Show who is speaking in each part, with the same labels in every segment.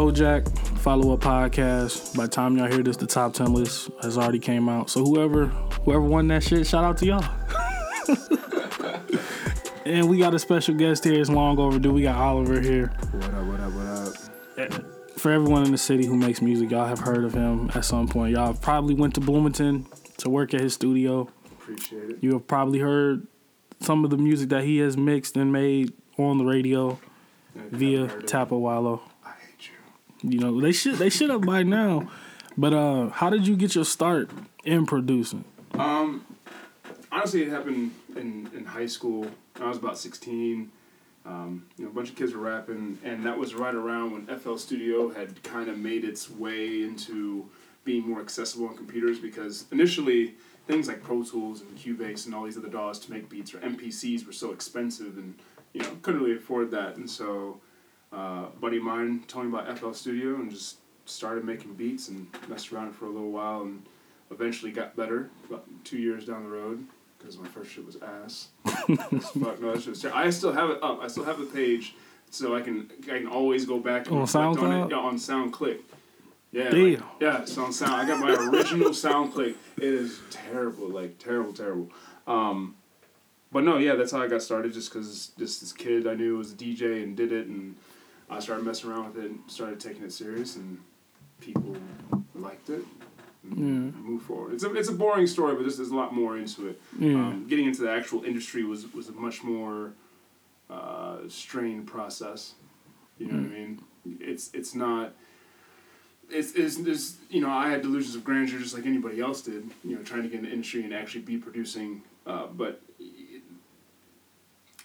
Speaker 1: Kojak follow up podcast. By the time y'all hear this, the top ten list has already came out. So whoever whoever won that shit, shout out to y'all. and we got a special guest here. It's long overdue. We got Oliver here.
Speaker 2: What up, what up, what up?
Speaker 1: For everyone in the city who makes music, y'all have heard of him at some point. Y'all probably went to Bloomington to work at his studio.
Speaker 2: Appreciate it.
Speaker 1: You have probably heard some of the music that he has mixed and made on the radio via
Speaker 2: haven't heard it,
Speaker 1: Tapawalo.
Speaker 2: You.
Speaker 1: Know, they should they should have by now. But uh how did you get your start in producing?
Speaker 2: Um, honestly, it happened in, in high school. I was about 16. Um, you know, a bunch of kids were rapping, and that was right around when FL Studio had kind of made its way into being more accessible on computers because initially things like Pro Tools and Cubase and all these other DAWs to make beats or MPCs were so expensive and, you know, couldn't really afford that. And so uh, buddy of mine told me about FL Studio and just started making beats and messed around for a little while and eventually got better about two years down the road because my first shit was ass. Fuck no, that shit was ter- I still have it up. I still have the page, so I can I can always go back and
Speaker 1: On
Speaker 2: reflect on
Speaker 1: SoundCloud?
Speaker 2: it. Yeah, on SoundClick. Yeah,
Speaker 1: Damn.
Speaker 2: like- yeah, it's on Sound. I got my original SoundClick. It is terrible, like terrible, terrible. Um, but no, yeah, that's how I got started. Just because just this kid I knew was a DJ and did it, and I started messing around with it and started taking it serious, and people liked it. And Move forward. It's a it's a boring story, but there's, there's a lot more into it.
Speaker 1: Yeah.
Speaker 2: Um, getting into the actual industry was was a much more uh, strained process. You know what I mean? It's it's not. It's, it's, it's you know I had delusions of grandeur just like anybody else did. You know, trying to get in the industry and actually be producing. Uh, but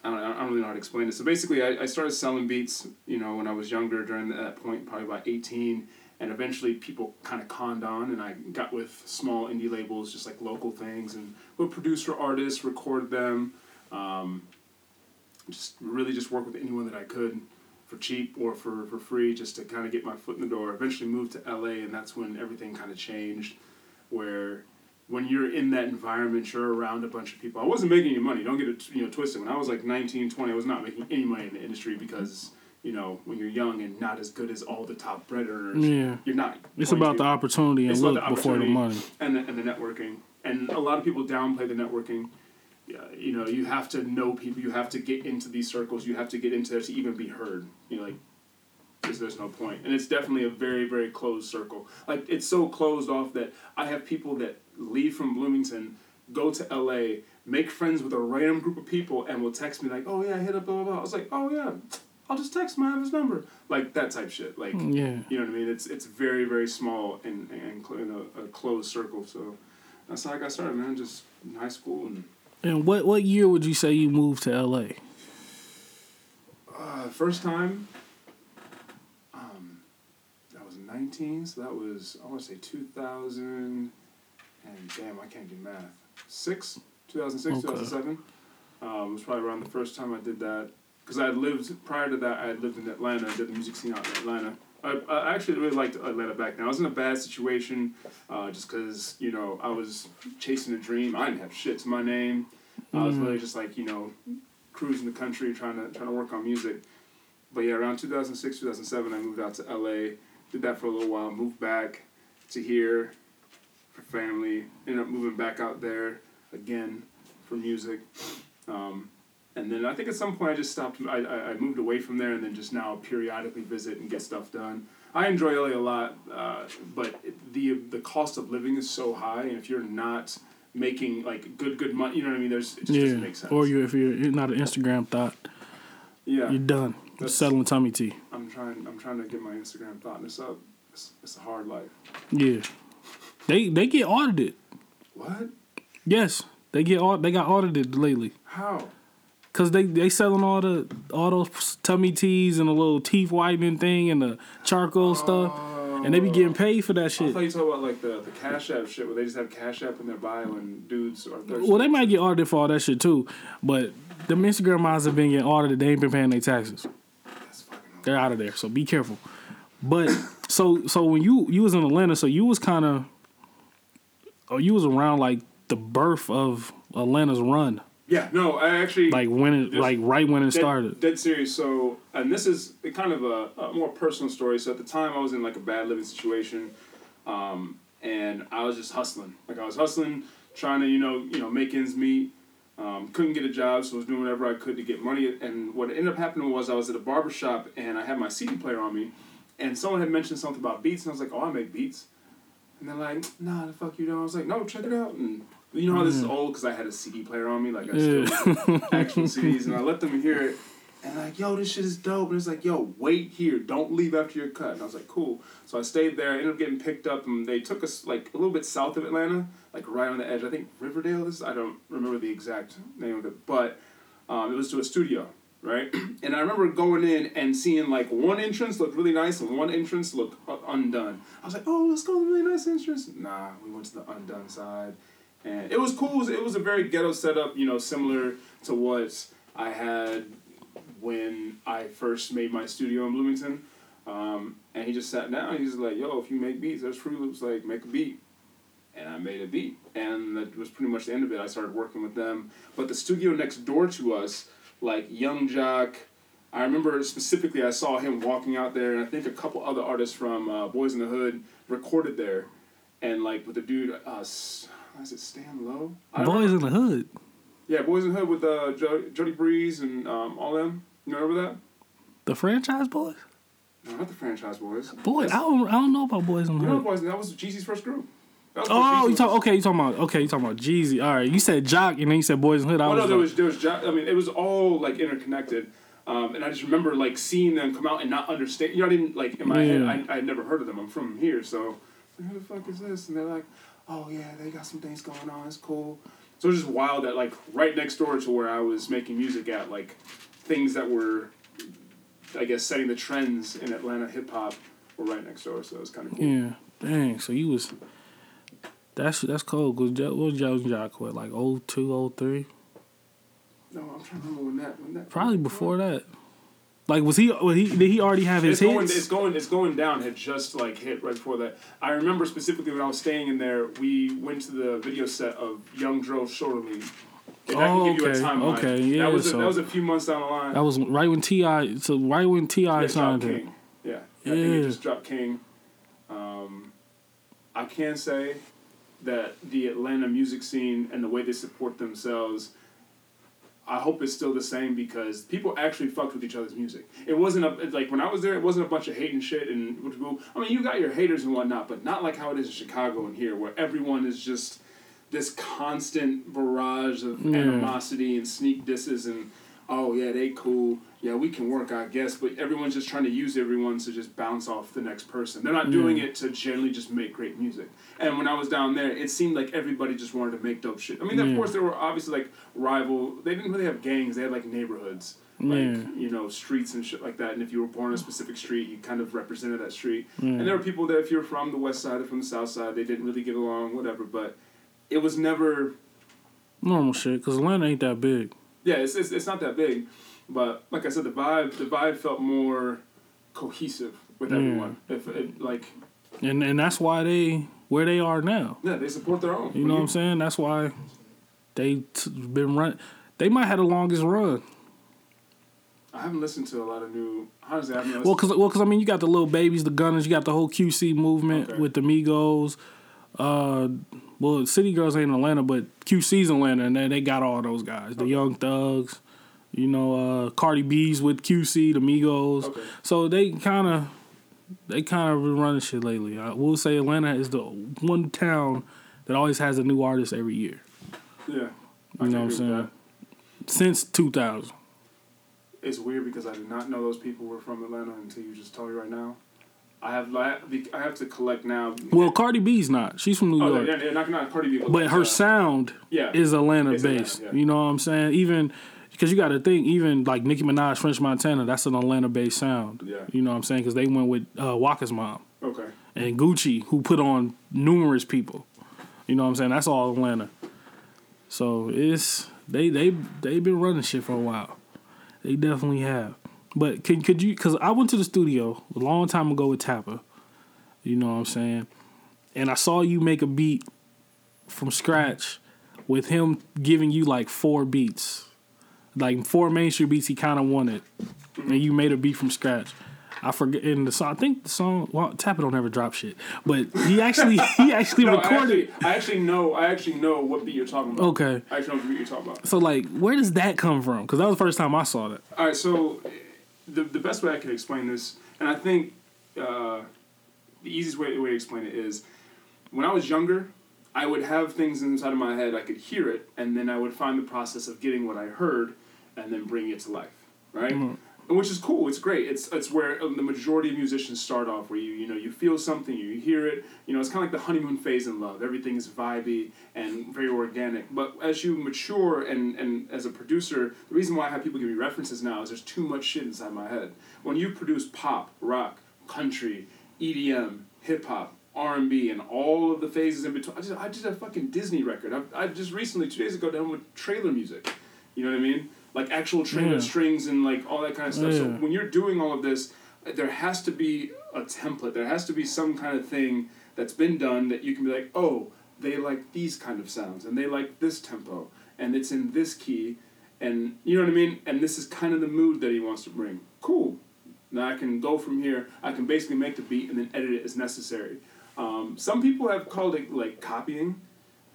Speaker 2: I don't, I don't really know how to explain this. So basically, I, I started selling beats. You know, when I was younger, during that point, probably about eighteen, and eventually people kind of conned on, and I got with small indie labels, just like local things, and would produce for artists, record them, um, just really just work with anyone that I could for cheap or for, for free, just to kind of get my foot in the door. Eventually moved to LA, and that's when everything kind of changed, where when you're in that environment, you're around a bunch of people. I wasn't making any money. Don't get it you know twisted. When I was like 19, 20, I was not making any money in the industry because you know when you're young and not as good as all the top bread earners,
Speaker 1: Yeah.
Speaker 2: you're not.
Speaker 1: It's about
Speaker 2: to-
Speaker 1: the opportunity and look
Speaker 2: the
Speaker 1: before the money.
Speaker 2: and the, and the networking. And a lot of people downplay the networking. Yeah, you know, you have to know people. You have to get into these circles. You have to get into there to even be heard. You know, like, because there's no point. And it's definitely a very, very closed circle. Like, it's so closed off that I have people that leave from Bloomington, go to LA, make friends with a random group of people, and will text me like, "Oh yeah, I hit up blah blah blah." I was like, "Oh yeah, I'll just text him. I have his number." Like that type shit. Like,
Speaker 1: Yeah.
Speaker 2: you know what I mean? It's it's very very small and and in a, a closed circle. So that's how I got started, man. Just in high school and
Speaker 1: And what what year would you say you moved to LA?
Speaker 2: uh, first time. Nineteen, so that was, I want to say 2000, and damn, I can't do math. Six? 2006,
Speaker 1: okay.
Speaker 2: 2007. Um, uh, it was probably around the first time I did that. Because I had lived, prior to that, I had lived in Atlanta, I did the music scene out in Atlanta. I, I, actually really liked Atlanta back then. I was in a bad situation uh, just because, you know, I was chasing a dream. I didn't have shit to my name. Mm. I was really mm-hmm. just like, you know, cruising the country trying to, trying to work on music. But yeah, around 2006, 2007, I moved out to LA did that for a little while. Moved back to here for family. Ended up moving back out there again for music. Um, and then I think at some point I just stopped. I, I, I moved away from there and then just now periodically visit and get stuff done. I enjoy LA a lot, uh, but the the cost of living is so high, and if you're not making like good good money, you know what I mean. There's it just doesn't make sense.
Speaker 1: Or you if you're not an Instagram thought,
Speaker 2: yeah,
Speaker 1: you're done.
Speaker 2: That's-
Speaker 1: Selling tummy tea.
Speaker 2: I'm trying. I'm trying to get my Instagram thoughtness up. It's, it's a hard life.
Speaker 1: Yeah. They they get audited.
Speaker 2: What?
Speaker 1: Yes. They get they got audited lately.
Speaker 2: How?
Speaker 1: Cause they they selling all the all those tummy teas and the little teeth whitening thing and the charcoal stuff, and they be getting oh. paid for that
Speaker 2: I
Speaker 1: shit.
Speaker 2: thought you talking about like the, the Cash App shit where they just have Cash App in their bio and dudes are thirsty.
Speaker 1: Well, they might get audited for all that shit too, but them Instagram models have been getting audited. They ain't been paying their taxes. They're out of there, so be careful. But so so when you you was in Atlanta, so you was kind of, or you was around like the birth of Atlanta's run.
Speaker 2: Yeah, no, I actually
Speaker 1: Like when it, like right when it
Speaker 2: dead,
Speaker 1: started.
Speaker 2: Dead serious. So, and this is kind of a, a more personal story. So at the time, I was in like a bad living situation, um, and I was just hustling. Like I was hustling, trying to you know you know make ends meet. Um, couldn't get a job, so I was doing whatever I could to get money. And what ended up happening was I was at a barber shop and I had my CD player on me, and someone had mentioned something about beats, and I was like, "Oh, I make beats." And they're like, "Nah, the fuck you don't." I was like, "No, check it out." And you know how this is old because I had a CD player on me, like I still actual CDs, and I let them hear it. And like, yo, this shit is dope. And it's like, yo, wait here, don't leave after your cut. And I was like, cool. So I stayed there. I ended up getting picked up, and they took us like a little bit south of Atlanta, like right on the edge. I think Riverdale is. I don't remember the exact name of it, but um, it was to a studio, right? And I remember going in and seeing like one entrance looked really nice and one entrance looked undone. I was like, oh, let's go to the really nice entrance. Nah, we went to the undone side and it was cool. It was, it was a very ghetto setup, you know, similar to what I had when I first made my studio in Bloomington. Um, and he just sat down. He's like, "Yo, if you make beats, there's Fruit Loops. Like, make a beat." And I made a beat, and that was pretty much the end of it. I started working with them, but the studio next door to us, like Yung Joc. I remember specifically, I saw him walking out there, and I think a couple other artists from uh, Boys in the Hood recorded there, and like with the dude, uh, is it Stan Lowe?
Speaker 1: Boys in the hood.
Speaker 2: yeah, Boys in the Hood with uh, Jody Breeze and um, all them. You remember that?
Speaker 1: The franchise boys.
Speaker 2: No, not the franchise boys.
Speaker 1: Boys, I don't, I don't know about Boys in the Hood.
Speaker 2: Boys? That was Jeezy's first group.
Speaker 1: Oh, you talk okay. You talking about okay? You talking about Jeezy? All right. You said Joc, and then you said Boys in the Hood. I
Speaker 2: Oh
Speaker 1: was,
Speaker 2: no, there
Speaker 1: like,
Speaker 2: was there was. Jo- I mean, it was all like interconnected. Um, and I just remember like seeing them come out and not understand. You know, I didn't like in my
Speaker 1: Yeah.
Speaker 2: head. I I had never heard of them. I'm from here, so who the fuck is this? And they're like, oh yeah, they got some things going on. It's cool. So it was just wild that like right next door to where I was making music at, like things that were, I guess, setting the trends in Atlanta hip hop were right next door. So it was kind of cool.
Speaker 1: yeah. Dang. So you was. That's that's cold. Cause what was Joe Joc what like 02, 03?
Speaker 2: No, I'm trying to remember when that when that
Speaker 1: Probably before that. Like was he? Was he? Did he already have his
Speaker 2: It's going,
Speaker 1: hits?
Speaker 2: it's going, it's going down. Had just like hit right before that. I remember specifically when I was staying in there. We went to the video set of Young Dro Shoulder Lean. If I
Speaker 1: Oh,
Speaker 2: can give you a
Speaker 1: okay,
Speaker 2: timeline.
Speaker 1: okay, yeah,
Speaker 2: That was a,
Speaker 1: so-
Speaker 2: that was a few months down the line.
Speaker 1: That was right when Ti. So right when T.I.
Speaker 2: Yeah,
Speaker 1: signed him.
Speaker 2: King. Yeah, I think
Speaker 1: Yeah.
Speaker 2: just dropped King. Um, I can say that the Atlanta music scene and the way they support themselves, I hope it's still the same because people actually fucked with each other's music. It wasn't a like when I was there, it wasn't a bunch of hating shit and I mean, you got your haters and whatnot, but not like how it is in Chicago and here, where everyone is just this constant barrage of
Speaker 1: Yeah.
Speaker 2: animosity and sneak disses and oh yeah they cool. Yeah we can work I guess. But everyone's just trying to use everyone to just bounce off the next person. They're not hmm. doing it to generally just make great music. And when I was down there it seemed like everybody just wanted to make dope shit. I mean of
Speaker 1: hmm.
Speaker 2: course there were obviously like rival they didn't really have gangs. They had like neighborhoods like
Speaker 1: Yeah.
Speaker 2: you know streets and shit like that. And if you were born on a specific street you kind of represented that street.
Speaker 1: Yeah.
Speaker 2: and there were people that if you're from the west side or from the south side they didn't really get along whatever. But it was never
Speaker 1: Normal shit. Cause Atlanta ain't that big.
Speaker 2: yeah, it's, it's it's not that big, but like I said, the vibe the vibe felt more cohesive with
Speaker 1: Yeah.
Speaker 2: everyone. If it, like
Speaker 1: And and that's why they where they are now.
Speaker 2: yeah, they support their own.
Speaker 1: You know what I'm saying? That's why they t- been run. They might have the longest run.
Speaker 2: I haven't listened to a lot of new. Honestly, I haven't.
Speaker 1: Well, cause, well, cause I mean, you got the little babies, the Gunnas. You got the whole QC movement
Speaker 2: Okay.
Speaker 1: with the Migos. Uh, well, City Girls ain't in Atlanta, but QC's in Atlanta, and they, they got all those guys. The
Speaker 2: Okay.
Speaker 1: Young Thugs. You know, uh, Cardi B's with QC, the Migos.
Speaker 2: Okay.
Speaker 1: So they kind of, they kind of been running shit lately. I will say Atlanta is the one town that always has a new artist every year.
Speaker 2: yeah, I
Speaker 1: You know what I'm saying?
Speaker 2: that.
Speaker 1: Since 2000.
Speaker 2: It's weird because I did not know those people were from Atlanta until you just told me right now. I have like I have to collect now.
Speaker 1: Well, Cardi B's not. She's from New
Speaker 2: oh,
Speaker 1: York.
Speaker 2: they're, they're not not Cardi B, but,
Speaker 1: But her
Speaker 2: uh,
Speaker 1: sound
Speaker 2: yeah
Speaker 1: is Atlanta based.
Speaker 2: Atlanta, yeah.
Speaker 1: You know what I'm saying? Even because you got to think, even like Nicki Minaj, French Montana, that's an Atlanta based sound.
Speaker 2: Yeah.
Speaker 1: You know what I'm saying? Because they went with uh, Waka's mom
Speaker 2: okay.
Speaker 1: and Gucci, who put on numerous people. You know what I'm saying? That's all Atlanta. So it's they they they've been running shit for a while. They definitely have. But can could you? Because I went to the studio a long time ago with Tappa. You know what I'm saying? And I saw you make a beat from scratch with him giving you like four beats, like four mainstream beats he kind of wanted, and you made a beat from scratch. I forget in the song. I think the song. Well, Tappa don't ever drop shit, but he actually he actually
Speaker 2: No, I
Speaker 1: recorded.
Speaker 2: actually, I actually know. I actually know what beat you're talking about.
Speaker 1: Okay,
Speaker 2: I actually know what beat you're talking about.
Speaker 1: so like, where does that come from? Because that was the first time I saw that.
Speaker 2: All right, so the the best way I can explain this, and I think uh, the easiest way, way to explain it is, when I was younger, I would have things inside of my head. I could hear it, and then I would find the process of getting what I heard, and then bring it to life, right? And Which is cool. It's great. It's it's where um, the majority of musicians start off, where you you know you feel something, you hear it. You know, it's kind of like the honeymoon phase in love. Everything is vibey and very organic. But as you mature and and as a producer, the reason why I have people give me references now is there's too much shit inside my head. When you produce pop, rock, country, EDM, hip hop, R and B, and all of the phases in between. I just I did a fucking Disney record. I, I just recently two days ago done with trailer music. You know what I mean? Like actual train
Speaker 1: Yeah.
Speaker 2: strings and like all that kind of stuff. So when you're doing all of this, there has to be a template. There has to be some kind of thing that's been done that you can be like, oh, they like these kind of sounds and they like this tempo and it's in this key and you know what I mean? And this is kind of the mood that he wants to bring. Cool. Now I can go from here. I can basically make the beat and then edit it as necessary. Um, some people have called it like copying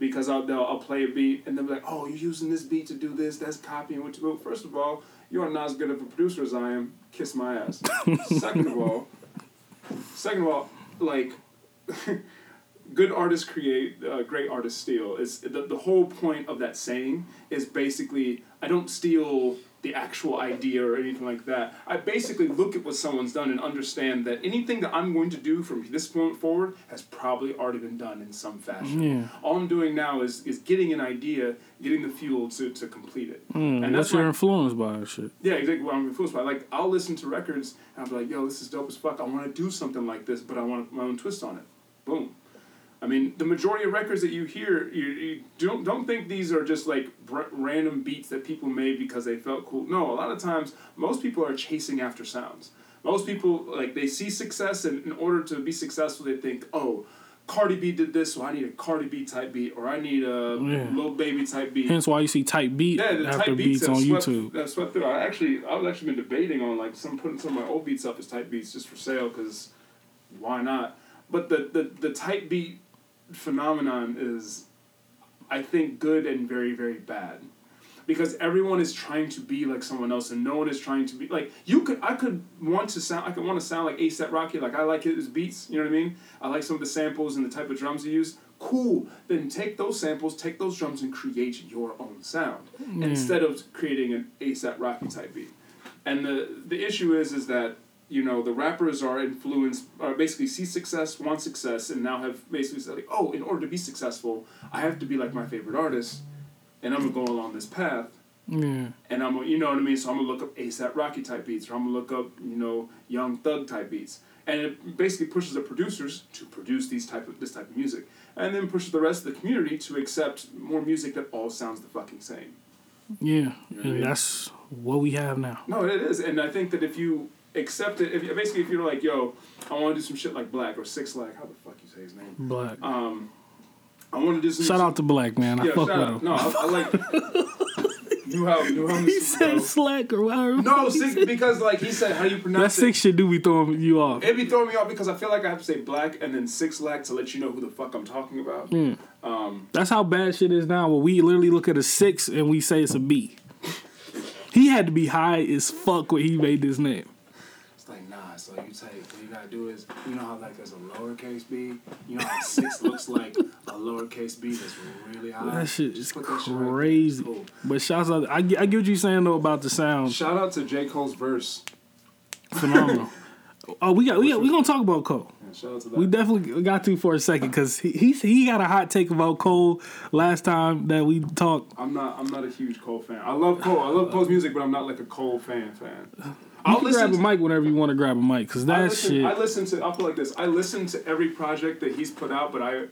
Speaker 2: because I'll, they'll, I'll play a beat and they'll be like, oh, you're using this beat to do this. That's copying what you do. First of all, you are not as good of a producer as I am. Kiss my ass. second of all, second of all, like, good artists create, uh, great artists steal. It's the, the whole point of that saying is basically I don't steal the actual idea or anything like that. I basically look at what someone's done and understand that anything that I'm going to do from this point forward has probably already been done in some fashion.
Speaker 1: Yeah.
Speaker 2: All I'm doing now is is getting an idea, getting the fuel to, to complete it.
Speaker 1: Mm,
Speaker 2: and that's
Speaker 1: your
Speaker 2: why,
Speaker 1: influence by shit?
Speaker 2: yeah, exactly what I'm influenced by. Like I'll listen to records and I'll be like, yo, this is dope as fuck. I want to do something like this, but I want my own twist on it. Boom. I mean, the majority of records that you hear, you, you don't don't think these are just like r- random beats that people made because they felt cool. No, a lot of times, most people are chasing after sounds. Most people like they see success, and in order to be successful, they think, oh. Cardi B did this, so I need a Cardi B type beat, or I need a
Speaker 1: Yeah.
Speaker 2: little baby type beat.
Speaker 1: Hence why you see type beat
Speaker 2: Yeah, the
Speaker 1: after
Speaker 2: type
Speaker 1: beats
Speaker 2: beats
Speaker 1: on
Speaker 2: swept,
Speaker 1: YouTube.
Speaker 2: That swept through. I actually, I was actually been debating on like some putting some of my old beats up as type beats just for sale because why not? But the the the type beat phenomenon is, I think, good and very very bad. Because everyone is trying to be like someone else, and no one is trying to be like you could. I could want to sound. I could want to sound like ASAP Rocky. Like I like his beats. You know what I mean? I like some of the samples and the type of drums he used. Cool. Then take those samples, take those drums, and create your own sound hmm. instead of creating an ASAP Rocky type beat. And the the issue is is that you know the rappers are influenced, are basically see success, want success, and now have basically said like, oh, in order to be successful, I have to be like my favorite artist, and I'm gonna go along this path.
Speaker 1: Yeah.
Speaker 2: And I'm, going you know what I mean. So I'm gonna look up ASAP Rocky type beats, or I'm gonna look up, you know, Young Thug type beats, and it basically pushes the producers to produce these type of this type of music, and then pushes the rest of the community to accept more music that all sounds the fucking same.
Speaker 1: Yeah.
Speaker 2: You know I
Speaker 1: And
Speaker 2: mean?
Speaker 1: that's what we have now.
Speaker 2: No, it is, and I think that if you accept it, if basically if you're like, yo, I want to do some shit like Black or Six Lag, how the fuck you say his name?
Speaker 1: Black.
Speaker 2: Um, I want to do some.
Speaker 1: Shout out to Black, man. I
Speaker 2: yeah,
Speaker 1: fuck
Speaker 2: shout
Speaker 1: with him.
Speaker 2: No, I, I like. knew how knew how
Speaker 1: he said
Speaker 2: Bro-
Speaker 1: slack or whatever.
Speaker 2: No, six because like he said how you
Speaker 1: That
Speaker 2: pronounce it.
Speaker 1: six shit do be throwing you off.
Speaker 2: It'd be throwing me off because I feel like I have to say black and then six lag to let you know who the fuck I'm talking about.
Speaker 1: Yeah.
Speaker 2: Um,
Speaker 1: That's how bad shit is now. Where we literally look at a six and we say it's a B. He had to be high as fuck when he made this name.
Speaker 2: It's like nah. So you take what you gotta do is you know how like there's a lowercase b. You know how six looks like a lowercase b that's really high.
Speaker 1: That shit
Speaker 2: Just
Speaker 1: is
Speaker 2: put that shit right
Speaker 1: crazy. But shouts out, I, get- I get what you're saying though about the sound.
Speaker 2: Shout out to J Cole's verse.
Speaker 1: Phenomenal. oh, we got we got we gonna talk about Cole.
Speaker 2: Shout out to that.
Speaker 1: We definitely got to for a second because he, he he got a hot take about Cole last time that we talked.
Speaker 2: I'm not. I'm not a huge Cole fan. I love Cole. I love Cole's music, but I'm not like a Cole fan fan.
Speaker 1: You
Speaker 2: I'll
Speaker 1: grab a mic whenever you want to grab a mic because
Speaker 2: I
Speaker 1: that
Speaker 2: listen,
Speaker 1: shit.
Speaker 2: I listen to. I'll put like this. I listen to every project that he's put out, but I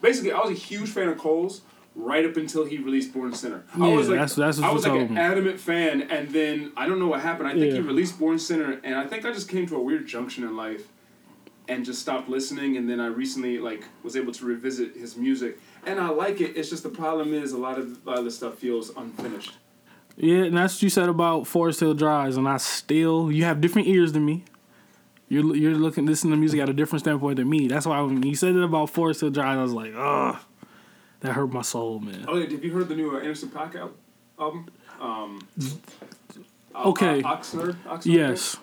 Speaker 2: basically I was a huge fan of Cole's right up until he released Born Sinner. I
Speaker 1: Yeah,
Speaker 2: was like,
Speaker 1: that's- that's what
Speaker 2: I was like an adamant fan, and then I don't know what happened. I think he released Born Sinner, and I think I just came to a weird junction in life. and just stopped listening. And then I recently like was able to revisit his music, and I like it. It's just the problem is a lot of a lot of the stuff feels unfinished.
Speaker 1: Yeah, and that's what you said about Forest Hills Drive, and I still you have different ears than me. You're you're looking listening to music at a different standpoint than me. That's why when you said it about Forest Hills Drive, I was like, ugh, that hurt my soul, man.
Speaker 2: Oh, yeah, have you heard the new uh, Anderson Paak al- album? Um,
Speaker 1: Okay.
Speaker 2: O- Oxnard. Oxnard
Speaker 1: Yes,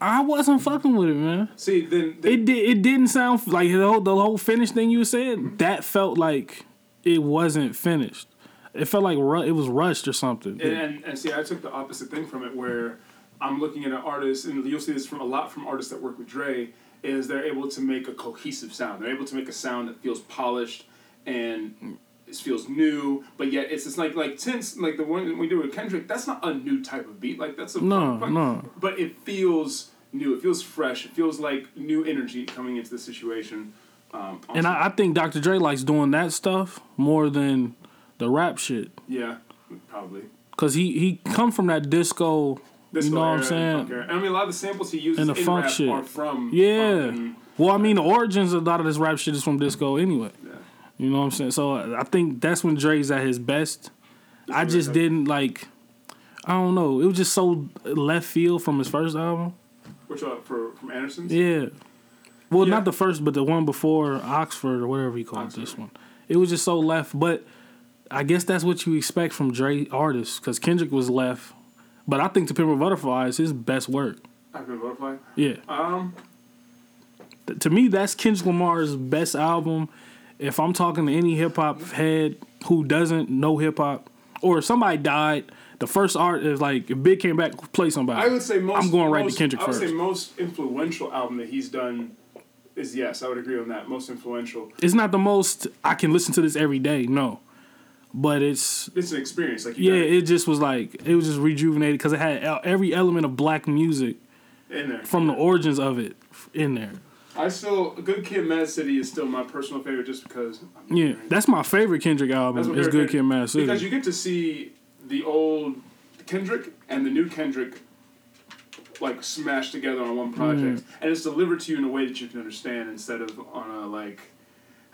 Speaker 1: I wasn't fucking with it, man.
Speaker 2: See, then, then
Speaker 1: It did. It didn't sound like the whole the whole finished thing you said. That felt like it wasn't finished. It felt like ru- it was rushed or something.
Speaker 2: and, and and see, I took the opposite thing from it, where I'm looking at an artist, and you'll see this from a lot from artists that work with Dre, is they're able to make a cohesive sound. They're able to make a sound that feels polished and it feels new, but yet it's just like like since like the one we do with Kendrick, that's not a new type of beat. Like that's a
Speaker 1: No, no.
Speaker 2: but it feels new. It feels fresh. It feels like new energy coming into the situation. Um,
Speaker 1: And I, I think Dr. Dre likes doing that stuff more than the rap shit.
Speaker 2: yeah, probably.
Speaker 1: Cause he he come from that disco.
Speaker 2: Disco
Speaker 1: you know what I'm saying?
Speaker 2: And I mean, a lot of the samples he uses
Speaker 1: And the
Speaker 2: in
Speaker 1: funk shit.
Speaker 2: are from
Speaker 1: Yeah. Well, I mean, the origins of a lot of this rap shit is from disco anyway.
Speaker 2: yeah.
Speaker 1: You know what I'm saying? So I think that's when Dre's at his best. I just didn't like. I don't know. It was just so left field from his first album.
Speaker 2: Which one for from Anderson's?
Speaker 1: Yeah. Well,
Speaker 2: Yeah.
Speaker 1: not the first, but the one before Oxford or whatever he called
Speaker 2: Oxford.
Speaker 1: this one. It was just so left. But I guess that's what you expect from Dre artists because Kendrick was left. But I think To Pimp a Butterfly is his best work.
Speaker 2: I've been butterfly.
Speaker 1: Yeah.
Speaker 2: Um,
Speaker 1: Th- to me, that's Kendrick Lamar's best album. If I'm talking to any hip hop head who doesn't know hip hop, or if somebody died, the first art is like if Big came back, play somebody.
Speaker 2: I would say most.
Speaker 1: I'm going right
Speaker 2: most,
Speaker 1: to Kendrick first.
Speaker 2: I would
Speaker 1: first.
Speaker 2: say most influential album that he's done is yes. I would agree on that. Most influential.
Speaker 1: It's not the most I can listen to this every day, no, but it's
Speaker 2: It's an experience. Like you
Speaker 1: yeah, it just was like it was just rejuvenated because it had every element of black music
Speaker 2: in there.
Speaker 1: from the origins of it in there.
Speaker 2: I still Good Kid, Mad City is still my personal favorite, just because. I'm
Speaker 1: Yeah, that's my favorite Kendrick album. It's Good Kid, Mad City.
Speaker 2: Because you get to see the old Kendrick and the new Kendrick like smashed together on one project, and it's delivered to you in a way that you can understand instead of on a like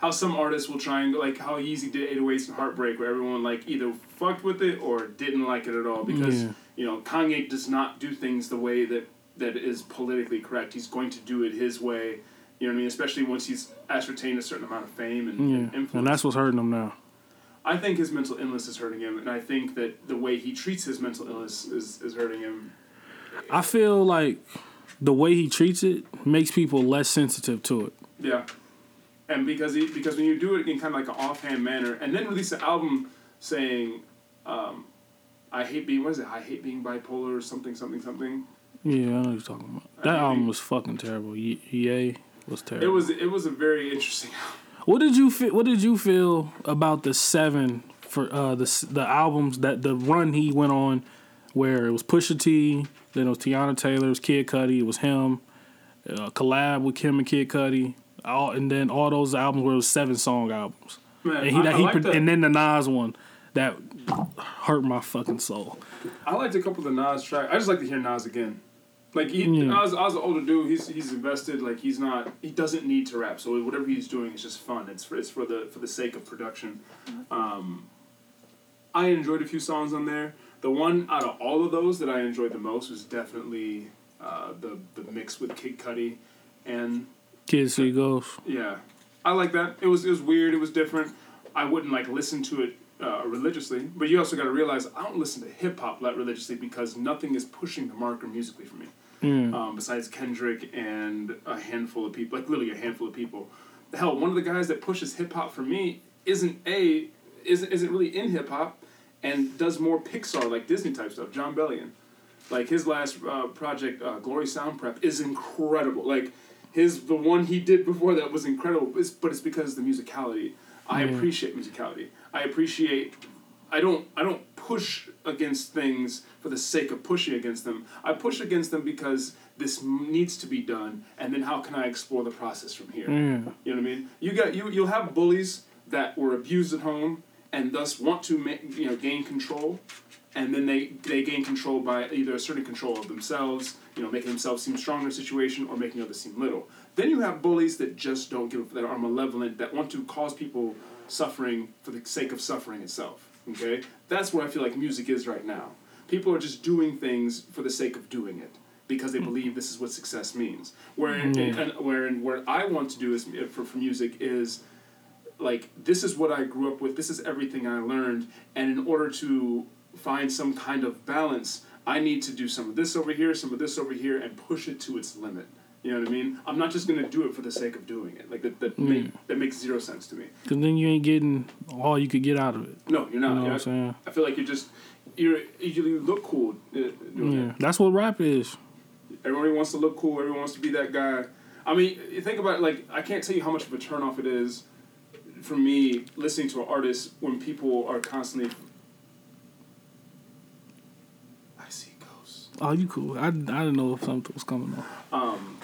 Speaker 2: how some artists will try and like how Yeezy did 808s and Heartbreak, where everyone like either fucked with it or didn't like it at all because
Speaker 1: Yeah.
Speaker 2: you know Kanye does not do things the way that that is politically correct. He's going to do it his way. You know what I mean? Especially once he's ascertained a certain amount of fame and,
Speaker 1: yeah,
Speaker 2: and influence.
Speaker 1: and that's what's hurting him now.
Speaker 2: I think his mental illness is hurting him, and I think that the way he treats his mental illness is, is hurting him.
Speaker 1: I feel like the way he treats it makes people less sensitive to it.
Speaker 2: Yeah, and because he because when you do it in kind of like an offhand manner, and then release an album saying, um, "I hate being what is it? I hate being bipolar or something something something."
Speaker 1: Yeah, I know what you're talking about. That
Speaker 2: I
Speaker 1: album
Speaker 2: mean-
Speaker 1: was fucking terrible. Ye was terrible.
Speaker 2: It was it was a very interesting.
Speaker 1: What did you feel? What did you feel about the seven for uh, the the albums that the run he went on, where it was Pusha T, then it was Teyana Taylor, it was Kid Cudi, it was him, uh, collab with Kim and Kid Cudi, all and then all those albums were seven song albums,
Speaker 2: Man,
Speaker 1: and he,
Speaker 2: I,
Speaker 1: that he pro-
Speaker 2: the-
Speaker 1: and then the Nas one that hurt my fucking soul.
Speaker 2: I liked a couple of the Nas tracks. I just like to hear Nas again. Like he,
Speaker 1: Yeah.
Speaker 2: Nas, Nas, an older dude. He's he's invested. Like he's not. He doesn't need to rap. So whatever he's doing is just fun. It's for it's for the for the sake of production. Um, I enjoyed a few songs on there. The one out of all of those that I enjoyed the most was definitely uh, the the mix with Kid Cudi, and
Speaker 1: Kid See Ghost.
Speaker 2: yeah, I like that. It was it was weird. It was different. I wouldn't like listen to it uh, religiously, but you also got to realize I don't listen to hip hop that religiously because nothing is pushing the marker musically for me.
Speaker 1: Yeah.
Speaker 2: Um, besides Kendrick and a handful of people, like literally a handful of people. Hell, one of the guys that pushes hip hop for me isn't a isn't isn't really in hip hop, and does more Pixar like Disney type stuff. Jon Bellion, like his last uh, project, uh, Glory Sound Prep, is incredible. Like his the one he did before that was incredible. It's, but it's because of the musicality. I
Speaker 1: Yeah.
Speaker 2: appreciate musicality. I appreciate. I don't. I don't push against things for the sake of pushing against them. I push against them because this needs to be done, and then how can I explore the process from here?
Speaker 1: Yeah.
Speaker 2: You know what I mean? You got you. You'll have bullies that were abused at home and thus want to ma- you know gain control, and then they they gain control by either asserting control of themselves, you know, making themselves seem stronger in a situation or making others seem little. Then you have bullies that just don't give a that are malevolent that want to cause people suffering for the sake of suffering itself. Okay, that's where I feel like music is right now. People are just doing things for the sake of doing it because they hmm. believe this is what success means. Where hmm. in,
Speaker 1: Yeah.
Speaker 2: and where in, where I want to do is eh, for, for music is like this is what I grew up with. This is everything I learned, and in order to find some kind of balance, I need to do some of this over here, some of this over here, and push it to its limit. You know what I mean? I'm not just gonna do it for the sake of doing it. Like that that, make, that makes zero sense to me.
Speaker 1: Cause then you ain't getting all you could get out of it.
Speaker 2: No, you're not.
Speaker 1: You know what I'm saying?
Speaker 2: I feel like you're just you're you look cool uh,
Speaker 1: Yeah, that's what rap is.
Speaker 2: Everybody wants to look cool. Everyone wants to be that guy. I mean, you think about it, like I can't tell you how much of a turnoff it is for me listening to an artist when people are constantly. I see ghosts.
Speaker 1: Oh, you cool? I, I didn't know if something was coming on.
Speaker 2: Um,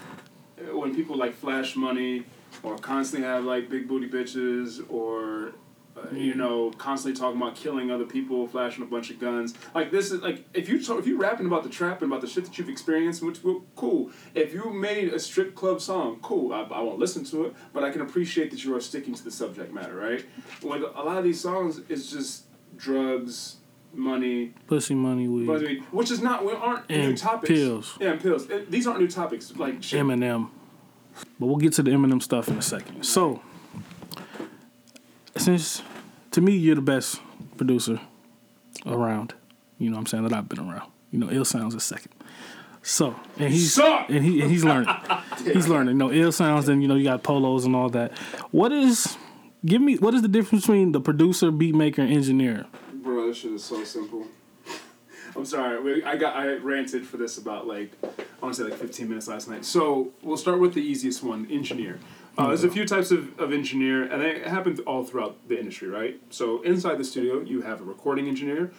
Speaker 2: when people like flash money or constantly have like big booty bitches or. Uh, you know, constantly talking about killing other people, flashing a bunch of guns. Like this is like if you talk, if you rapping about the trap and about the shit that you've experienced, which well, cool. If you made a strip club song, cool. I, I won't listen to it, but I can appreciate that you are sticking to the subject matter, right? When a lot of these songs is just drugs, money,
Speaker 1: Pussy, money, weed,
Speaker 2: which is not we aren't new
Speaker 1: and
Speaker 2: topics.
Speaker 1: pills.
Speaker 2: Yeah, and pills. It- these aren't new topics. Like shit.
Speaker 1: Eminem. But we'll get to the Eminem stuff in a second. So, since to me you're the best producer around, you know what I'm saying that I've been around. You know, Ill Sounds a second. So, and he's
Speaker 2: Suck!
Speaker 1: and he and he's learning. he's learning. No Ill Sounds, and you know you got polos and all that. What is give me what is the difference between the producer, beat maker, and engineer?
Speaker 2: Bro, this shit is so simple. I'm sorry. I got I ranted for this about like I want to say like 15 minutes last night. So we'll start with the easiest one, engineer. Uh, there's a few types of, of engineer, and it happens all throughout the industry, right? So inside the studio, you have a recording engineer.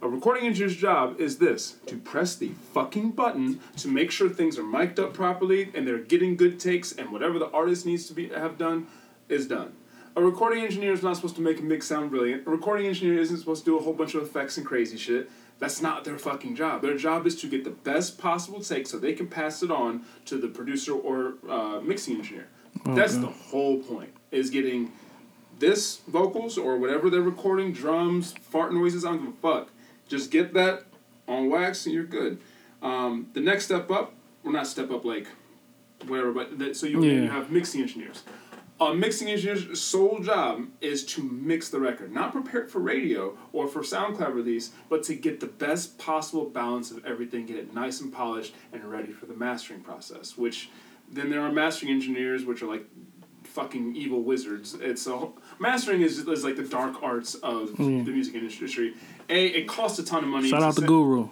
Speaker 2: A recording engineer's job is this to press the fucking button to make sure things are mic'd up properly and they're getting good takes, and whatever the artist needs to be have done is done. A recording engineer is not supposed to make a mix sound brilliant. A recording engineer isn't supposed to do a whole bunch of effects and crazy shit. That's not their fucking job. Their job is to get the best possible take so they can pass it on to the producer or uh, mixing engineer. That's the whole point. Is getting this vocals or whatever they're recording, drums, fart noises, I don't give a fuck. Just get that on wax and you're good. Um, the next step up, well, not step up like whatever, but so you, you have mixing engineers. A mixing engineer's sole job is to mix the record, not prepare it for radio or for SoundCloud release, but to get the best possible balance of everything, get it nice and polished and ready for the mastering process. Which then there are mastering engineers, which are like fucking evil wizards. It's a mastering is, is like the dark arts of oh, the music industry. A it costs a ton of money.
Speaker 1: Shout out to
Speaker 2: set-
Speaker 1: Guru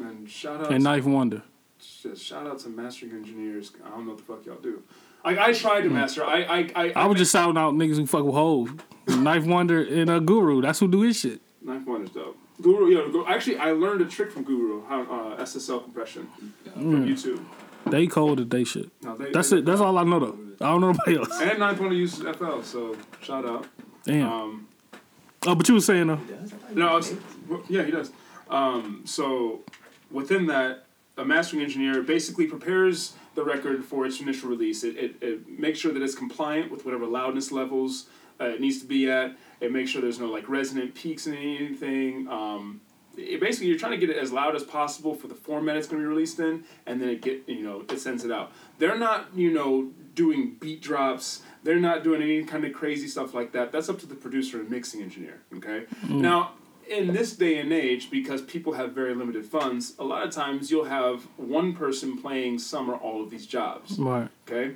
Speaker 2: and shout out
Speaker 1: and 9th Wonder.
Speaker 2: just shout out to mastering engineers. I don't know what the fuck y'all do. I, I tried to master. I I I,
Speaker 1: I was just shouting out niggas who fuck with Hove. 9th Wonder and uh, Guru. That's who do his shit.
Speaker 2: 9th Wonder is dope. Guru, yeah. Guru, actually, I learned a trick from Guru, how uh, SSL compression from YouTube.
Speaker 1: They cold at they shit.
Speaker 2: No, they,
Speaker 1: That's
Speaker 2: they-
Speaker 1: it. That's all I know though. I don't know nobody else.
Speaker 2: And 9th Wonder uses FL, so shout out.
Speaker 1: Damn.
Speaker 2: Um,
Speaker 1: oh, but you were saying though.
Speaker 2: No, I was, yeah, he does. Um, so within that, a mastering engineer basically prepares the record for its initial release. It, it, it makes sure that it's compliant with whatever loudness levels uh, it needs to be at. It makes sure there's no like resonant peaks in anything. Um, it, basically, you're trying to get it as loud as possible for the format it's going to be released in, and then it get you know it sends it out. They're not you know doing beat drops. They're not doing any kind of crazy stuff like that. That's up to the producer and mixing engineer. Okay. Now, in this day and age, because people have very limited funds, a lot of times you'll have one person playing some or all of these jobs.
Speaker 1: Right.
Speaker 2: Okay,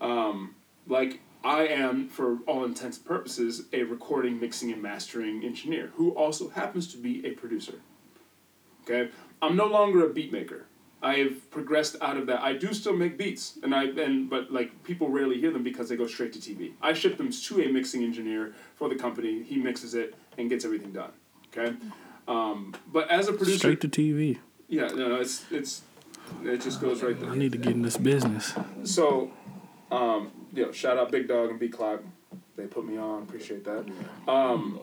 Speaker 2: um, like I am, for all intents and purposes, a recording, mixing, and mastering engineer who also happens to be a producer. Okay, I'm no longer a beat maker. I have progressed out of that. I do still make beats, and I and but like people rarely hear them because they go straight to TV. I ship them to a mixing engineer for the company. He mixes it and gets everything done. Okay, um, but as a producer,
Speaker 1: Straight to TV.
Speaker 2: yeah, no, no, it's it's it just goes right there.
Speaker 1: I need to get in this business.
Speaker 2: So, um, you know, shout out Big Dog and B Clock. They put me on. Appreciate that. Um,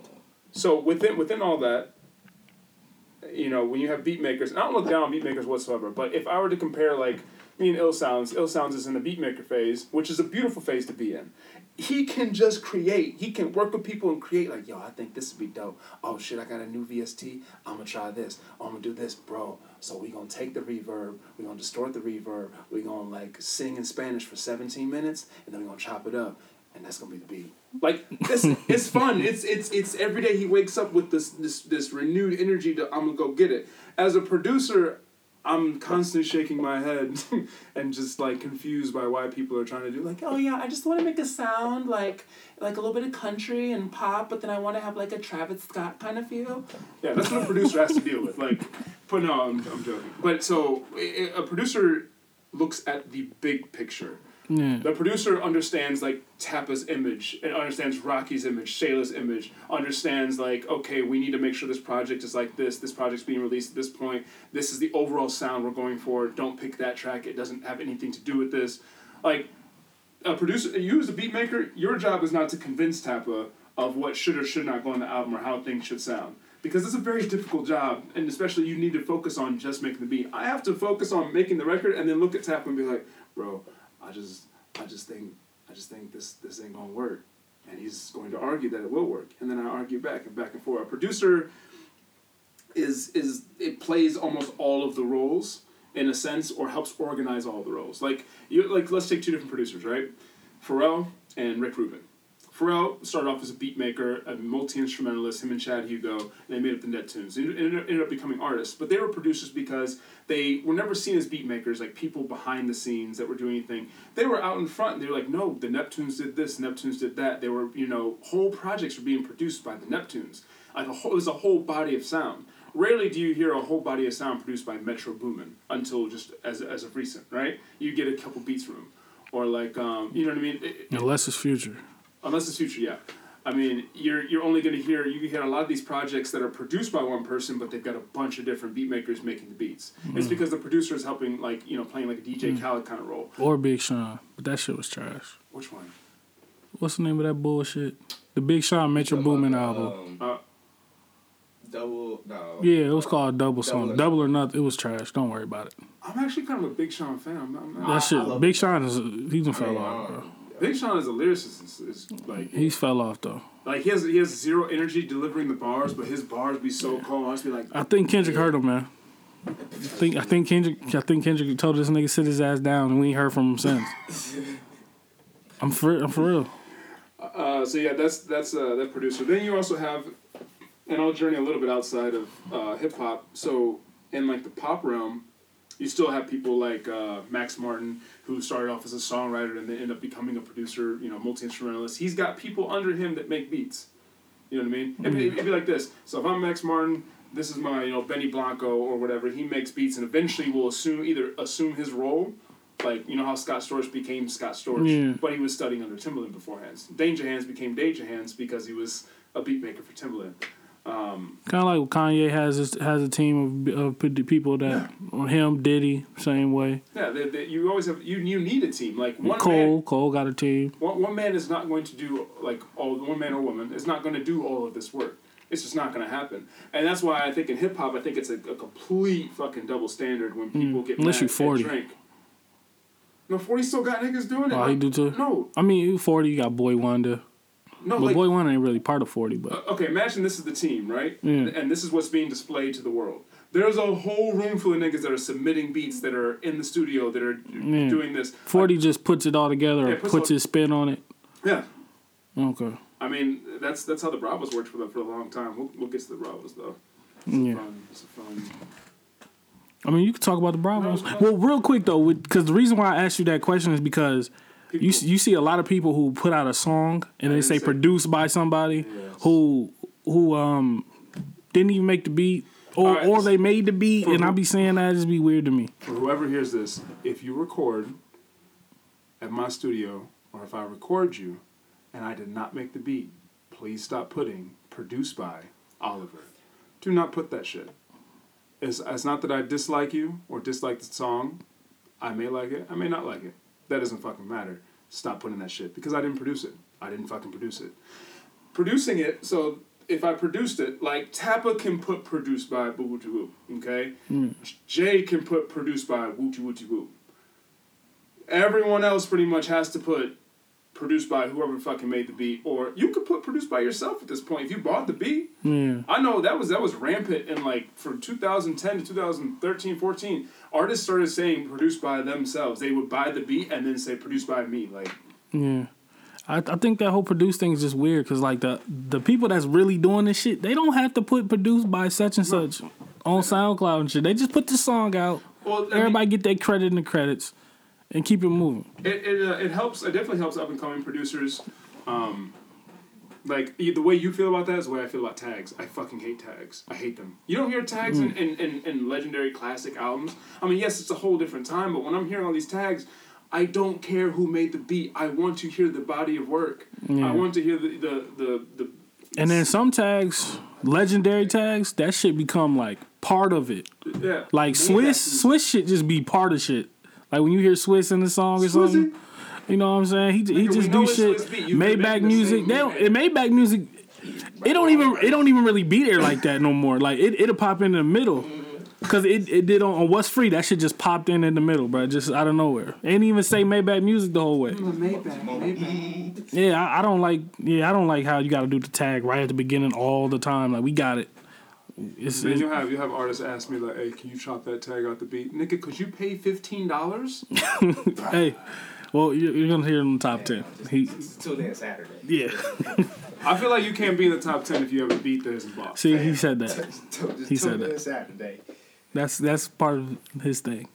Speaker 2: so within within all that, you know, when you have beat makers, and I don't look down on beat makers whatsoever, but if I were to compare like me and Ill Sounds, Ill Sounds is in the beat maker phase, which is a beautiful phase to be in. He can just create. He can work with people and create. Like, yo, I think this would be dope. Oh shit, I got a new VST. I'm gonna try this. Oh, I'm gonna do this, bro. So we gonna take the reverb. We gonna distort the reverb. We gonna like sing in Spanish for 17 minutes, and then we gonna chop it up, and that's gonna be the beat. Like this, it's fun. It's it's it's every day he wakes up with this this this renewed energy to I'm gonna go get it. As a producer, I'm constantly shaking my head and just like confused by why people are trying to do like, oh yeah, I just want to make a sound like like a little bit of country and pop, but then I want to have like a Travis Scott kind of feel. Yeah, that's what a producer has to deal with. Like, but no, I'm, I'm joking. But so a producer looks at the big picture. The producer understands like Tappa's image and understands Rocky's image, Shayla's image, understands like, okay, we need to make sure this project is like this, this project's being released at this point, this is the overall sound we're going for, don't pick that track, it doesn't have anything to do with this. Like a producer you as a beat maker, your job is not to convince Tappa of what should or should not go on the album or how things should sound. Because it's a very difficult job, and especially you need to focus on just making the beat. I have to focus on making the record and then look at Tappa and be like, bro, I just I just think I just think this this ain't gonna work. And he's going to argue that it will work. And then I argue back and back and forth. A producer is is it plays almost all of the roles in a sense or helps organize all the roles. Like you like let's take two different producers, right? Pharrell and Rick Rubin. Pharrell started off as a beat maker, a multi instrumentalist, him and Chad Hugo, and they made up the Neptunes. They ended up becoming artists, but they were producers because they were never seen as beat makers, like people behind the scenes that were doing anything. They were out in front. They were like, no, the Neptunes did this, Neptunes did that. They were, you know, whole projects were being produced by the Neptunes. Like a whole, it was a whole body of sound. Rarely do you hear a whole body of sound produced by Metro Boomin until just as as of recent, right? You get a couple beats from him, or like, um, you know what I mean? It-
Speaker 1: Unless it's future.
Speaker 2: Unless it's future, yeah. I mean, you're you're only going to hear you can hear a lot of these projects that are produced by one person, but they've got a bunch of different beat makers making the beats. It's because the producer is helping, like you know, playing like a DJ Khaled kind of role.
Speaker 1: Or Big Sean. But that shit was trash.
Speaker 2: Which one?
Speaker 1: What's the name of that bullshit? The Big Sean Metro Boomin album.
Speaker 3: Um,
Speaker 2: Uh,
Speaker 3: double no.
Speaker 1: Yeah, it was called Double Song.
Speaker 3: Double or
Speaker 1: Double or Nothing. It was trash. Don't worry about it.
Speaker 2: I'm actually kind of a Big Sean fan. I'm, I'm not,
Speaker 1: That shit.
Speaker 3: love
Speaker 1: Big Sean is he done
Speaker 3: I
Speaker 1: fell off, bro.
Speaker 2: Big Sean is a lyricist is, is like
Speaker 1: He's fell off though.
Speaker 2: like he has he has zero energy delivering the bars, but his bars be so cold. I just be like,
Speaker 1: I think Kendrick heard him, man. I think I think Kendrick I think Kendrick told this nigga sit his ass down and we ain't heard from him since. I'm for I'm for real.
Speaker 2: Uh, so yeah, that's that's uh, that producer. Then you also have, and I'll journey a little bit outside of uh, hip hop. So in like the pop realm, you still have people like uh, Max Martin, who started off as a songwriter and then ended up becoming a producer. You know, multi instrumentalist. He's got people under him that make beats. You know what I mean? It'd, be, it'd be like this. So if I'm Max Martin, this is my you know Benny Blanco or whatever. He makes beats and eventually will assume either assume his role. Like you know how Scott Storch became Scott Storch,
Speaker 1: Yeah.
Speaker 2: but he was studying under Timbaland beforehand. Danja Handz became Danja Handz because he was a beat maker for Timbaland. Um,
Speaker 1: Kind of like Kanye has his, has a team of, of people that on him Diddy same way.
Speaker 2: yeah, they, they, you always have you you need a team. Like one
Speaker 1: Cole
Speaker 2: man,
Speaker 1: Cole got a team.
Speaker 2: one, one man is not going to do like all one man or woman is not going to do all of this work. It's just not going to happen, and that's why I think in hip hop I think it's a, a complete fucking double standard when people get
Speaker 1: Mm. Unless you
Speaker 2: at
Speaker 1: 40.
Speaker 2: Drink. No, forty still got niggas doing it.
Speaker 1: Oh, he do too.
Speaker 2: No,
Speaker 1: I mean, you forty, you got Boi-1da,
Speaker 2: no,
Speaker 1: but
Speaker 2: like
Speaker 1: Boi-1da ain't really part of forty. But
Speaker 2: okay, imagine this is the team, right?
Speaker 1: Yeah.
Speaker 2: And this is what's being displayed to the world. There's a whole room full of niggas that are submitting beats that are in the studio that are
Speaker 1: Yeah.
Speaker 2: doing this.
Speaker 1: forty just puts it all together,
Speaker 2: Yeah,
Speaker 1: or
Speaker 2: puts
Speaker 1: puts
Speaker 2: all-
Speaker 1: his spin on it.
Speaker 2: Yeah.
Speaker 1: Okay,
Speaker 2: I mean, that's that's how the Bravos worked for them for a long time. We'll, we'll get to the Bravos though.
Speaker 1: yeah.
Speaker 2: Fun, it's a fun.
Speaker 1: I mean, you could talk about the Bravos.
Speaker 2: No.
Speaker 1: Well, real quick though, because the reason why I asked you that question is because
Speaker 2: People-
Speaker 1: you see a lot of people who put out a song and they say
Speaker 2: say-
Speaker 1: produced by somebody
Speaker 2: Yes.
Speaker 1: who who um didn't even make the beat. Or,
Speaker 2: right,
Speaker 1: or they made the beat,
Speaker 2: for
Speaker 1: and
Speaker 2: who-
Speaker 1: I be saying that just be weird to me.
Speaker 2: For whoever hears this, if you record at my studio, or if I record you, and I did not make the beat, please stop putting "produced by Oliver." Do not put that shit. It's, it's not that I dislike you or dislike the song. I may like it. I may not like it. That doesn't fucking matter. Stop putting that shit because I didn't produce it. I didn't fucking produce it. Producing it, so if I produced it, like Tappa can put produced by Boo Wooty Woo, okay?
Speaker 1: Mm.
Speaker 2: Jay can put produced by Wooty Wooty Woo. Everyone else pretty much has to put produced by whoever fucking made the beat, or you could put produced by yourself at this point if you bought the beat.
Speaker 1: Yeah.
Speaker 2: I know that was that was rampant in like from 2010 to 2013, 14. Artists started saying produced by themselves. They would buy the beat and then say produced by me. Like
Speaker 1: Yeah. I, I think that whole produce thing is just weird because like the the people that's really doing this shit, they don't have to put produced by such and such on SoundCloud and shit. They just put the song out.
Speaker 2: well, I mean,
Speaker 1: Everybody get their credit in the credits and keep it moving.
Speaker 2: it it, uh, it helps. It definitely helps up and coming producers. Um, like the way you feel about that is the way I feel about tags. I fucking hate tags. I hate them. You don't hear tags in, mm. in, in, in legendary classic albums. I mean, yes, it's a whole different time, but when I'm hearing all these tags, I don't care who made the beat. I want to hear the body of work.
Speaker 1: Yeah.
Speaker 2: I want to hear the the the, the
Speaker 1: And then some tags, legendary tags, that shit become like part of it.
Speaker 2: yeah.
Speaker 1: Like Swizz, Swizz shit just be part of shit. Like when you hear Swizz in the song or
Speaker 2: Swizzy?
Speaker 1: something, you know what I'm saying? He he just do shit.
Speaker 2: Swizz Beatz.
Speaker 1: Maybach music,
Speaker 2: same
Speaker 1: they don't.
Speaker 2: beat.
Speaker 1: And Maybach music, it don't even it don't even really be there like that no more. Like it it'll pop in the middle. Cause it, it did on, on what's free that shit just popped in in the middle, bro, just out of nowhere. Ain't even say Maybach music the whole way.
Speaker 2: Maybach, Maybach.
Speaker 1: Yeah, I, I don't like. Yeah, I don't like how you got to do the tag right at the beginning all the time. Like we got it. It's,
Speaker 2: Man,
Speaker 1: it's
Speaker 2: you have you have artists ask me like, "Hey, can you chop that tag out the beat, nigga? Could you pay fifteen dollars?"
Speaker 1: hey, well you're, you're gonna hear him in the top ten. He,
Speaker 3: Tune in Saturday.
Speaker 1: yeah.
Speaker 2: I feel like you can't be in the top ten if you have a beat that isn't bought.
Speaker 1: See, he said that.
Speaker 3: Just
Speaker 1: He said that.
Speaker 3: Saturday.
Speaker 1: That's that's part of his thing.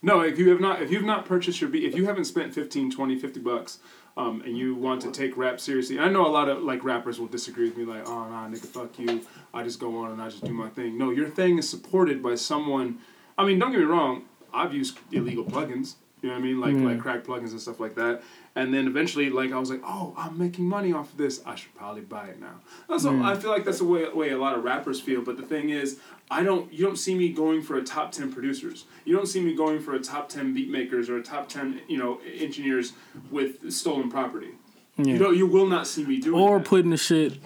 Speaker 2: No, if you have not, if you've not purchased your beat, if you haven't spent 15, 20, 50 bucks, um, and you want to take rap seriously, I know a lot of like rappers will disagree with me, like, oh nah, nigga, fuck you. I just go on and I just do my thing. No, your thing is supported by someone. I mean, don't get me wrong. I've used illegal plugins. You know what I mean, like
Speaker 1: Yeah.
Speaker 2: like hmm. crack plugins and stuff like that. And then eventually, like I was like, oh, I'm making money off of this. I should probably buy it now. All, I hmm. feel like that's the way way a lot of rappers feel. But the thing is, I don't. You don't see me going for a top ten producers. You don't see me going for a top ten beat makers or a top ten you know engineers with stolen property.
Speaker 1: Yeah.
Speaker 2: You know, you will not see me doing
Speaker 1: or
Speaker 2: that.
Speaker 1: putting the shit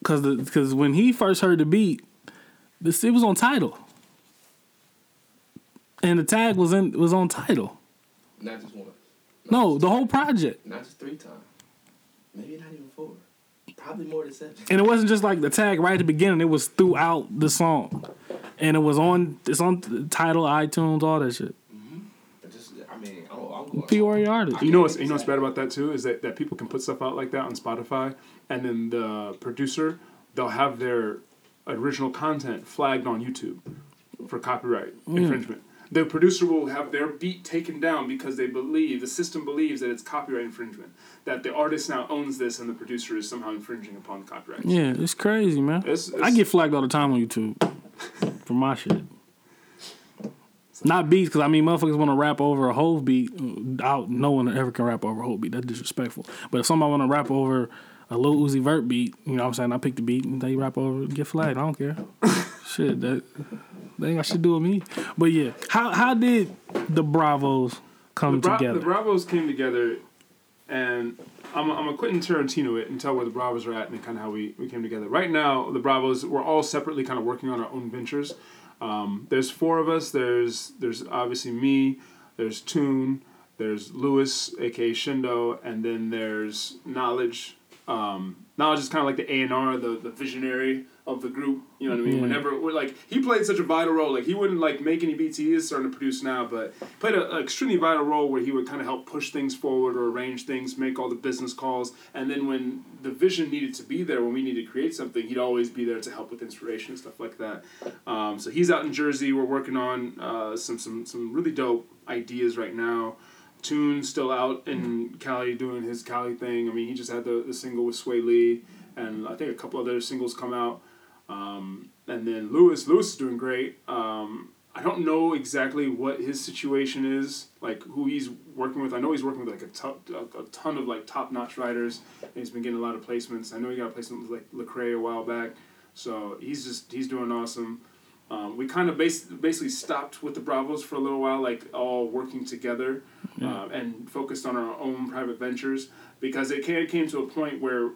Speaker 1: because the because when he first heard the beat, this it was on Tidal, and the tag was in was on Tidal.
Speaker 3: Not just once.
Speaker 1: No, the whole project,
Speaker 3: Not just three times. Maybe not even four. Probably more than seven.
Speaker 1: and it wasn't just like the tag right at the beginning. It was throughout the song, and it was on it's on the Tidal, iTunes, all that shit. Mm-hmm.
Speaker 3: But just, I mean, I'm, I'm going.
Speaker 1: P.O.R.E. artist.
Speaker 2: You know what's you know what's bad about that too is that, that people can put stuff out like that on Spotify, and then the producer they'll have their original content flagged on YouTube for copyright mm. infringement. The producer will have their beat taken down because they believe the system believes that it's copyright infringement. That the artist now owns this and the producer is somehow infringing upon the copyright.
Speaker 1: Yeah, it's crazy, man.
Speaker 2: It's-
Speaker 1: I get flagged all the time on YouTube for my shit. Not beats, because I mean, motherfuckers want to rap over a whole beat. Mm, out, no one ever can rap over a whole beat. That's disrespectful. But if somebody want to rap over a little Uzi Vert beat, you know what I'm saying? I pick the beat and they rap over it, get flagged. I don't care. shit, that, that ain't got shit to do with me. But yeah, how how did the Bravos come
Speaker 2: the, Bra-
Speaker 1: together?
Speaker 2: the Bravos came together, and I'm, I'm a Quentin Tarantino it and tell where the Bravos are at and kind of how we, we came together. Right now, the Bravos we're all separately kind of working on our own ventures. Um, there's four of us. There's there's obviously me. There's Toon. There's Lewis, aka Shindo, and then there's Knowledge. Um, Knowledge is kind of like the A and R, the the visionary of the group. You know what I mean?
Speaker 1: Yeah.
Speaker 2: Whenever we're like he played such a vital role. Like he wouldn't like make any beats. He is starting to produce now, but played an extremely vital role where he would kind of help push things forward or arrange things, make all the business calls, and then when the vision needed to be there, when we needed to create something, he'd always be there to help with inspiration and stuff like that. Um, so he's out in Jersey. We're working on uh, some some some really dope ideas right now. Toon's still out in Cali doing his Cali thing. I mean, he just had the, the single with Swae Lee, and I think a couple other singles come out. Um, and then Lewis, Lewis is doing great. Um, I don't know exactly what his situation is, like who he's working with. I know he's working with like a, to- a, a ton of like top notch writers, and he's been getting a lot of placements. I know he got a placement with like Lecrae a while back, so he's just he's doing awesome. Um, we kind of bas- basically stopped with the Bravos for a little while, like all working together, uh, and focused on our own private ventures because it came, came to a point where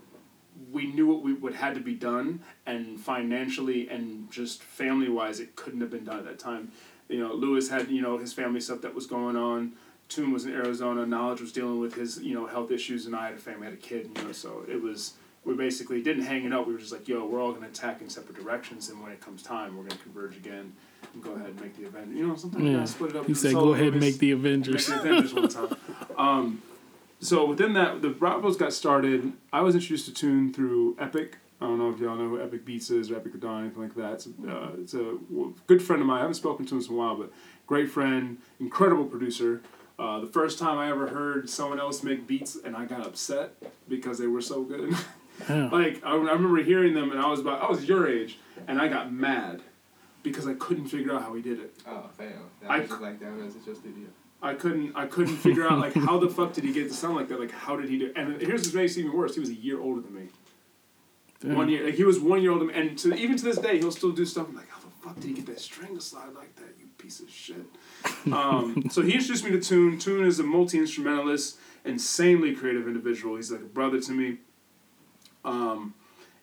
Speaker 2: we knew what we what had to be done, and financially and just family wise, it couldn't have been done at that time. You know, Lewis had you know his family stuff that was going on. Tune was in Arizona. Knowledge was dealing with his you know health issues, and I had a family, I had a kid. You know, so it was we basically didn't hang it up. We were just like, yo, we're all gonna attack in separate directions, and when it comes time, we're gonna converge again and go ahead and make the event. You know, sometimes you
Speaker 1: Yeah.
Speaker 2: gotta split it up.
Speaker 1: He said, "Go ahead and make the
Speaker 2: Make
Speaker 1: Avengers."
Speaker 2: the Avengers one time. Um, so within that, the Bravos got started. I was introduced to Tune through Epic. I don't know if y'all know who Epic Beats is or Epic the Dawn, anything like that. It's, uh, it's a w- good friend of mine. I haven't spoken to him in a while, but great friend, incredible producer. Uh, the first time I ever heard someone else make beats and I got upset because they were so good.
Speaker 1: Yeah.
Speaker 2: like I, I remember hearing them and I was about I was your age and I got mad because I couldn't figure out how he did it.
Speaker 3: Oh, fam. That
Speaker 2: I
Speaker 3: was
Speaker 2: c-
Speaker 3: just like that was at your studio.
Speaker 2: I couldn't I couldn't figure out like how the fuck did he get to sound like that? Like how did he do? And here's what makes it even worse. He was a year older than me.
Speaker 1: Damn.
Speaker 2: One year, like he was one year older, and to, even to this day, he'll still do stuff. I'm like, how the fuck did he get that string to slide like that? You piece of shit. um, so he introduced me to Tune. Tune is a multi instrumentalist, insanely creative individual. He's like a brother to me. Um,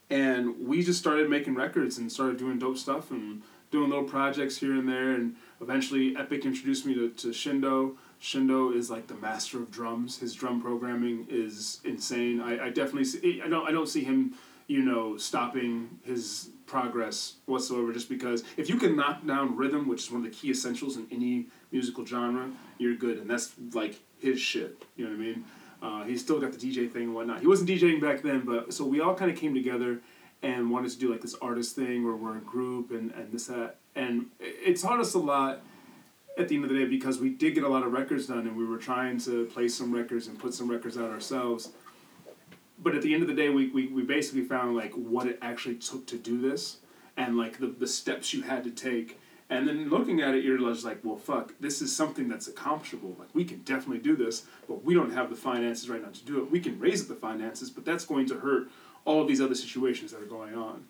Speaker 2: and we just started making records and started doing dope stuff and doing little projects here and there. And eventually, Epic introduced me to, to Shindo. Shindo is like the master of drums. His drum programming is insane. I, I definitely see. I don't. I don't see him, you know, stopping his progress whatsoever. Just because if you can knock down rhythm, which is one of the key essentials in any musical genre, you're good, and that's like his shit. You know what I mean? Uh, he's still got the DJ thing and whatnot. He wasn't DJing back then, but so we all kind of came together and wanted to do like this artist thing where we're a group and, and this that and it- taught us a lot at the end of the day because we did get a lot of records done and we were trying to play some records and put some records out ourselves. But at the end of the day we, we, we basically found like what it actually took to do this and like the, the steps you had to take. And then looking at it you're just like well fuck this is something that's accomplishable. Like we can definitely do this but we don't have the finances right now to do it. We can raise the finances but that's going to hurt all of these other situations that are going on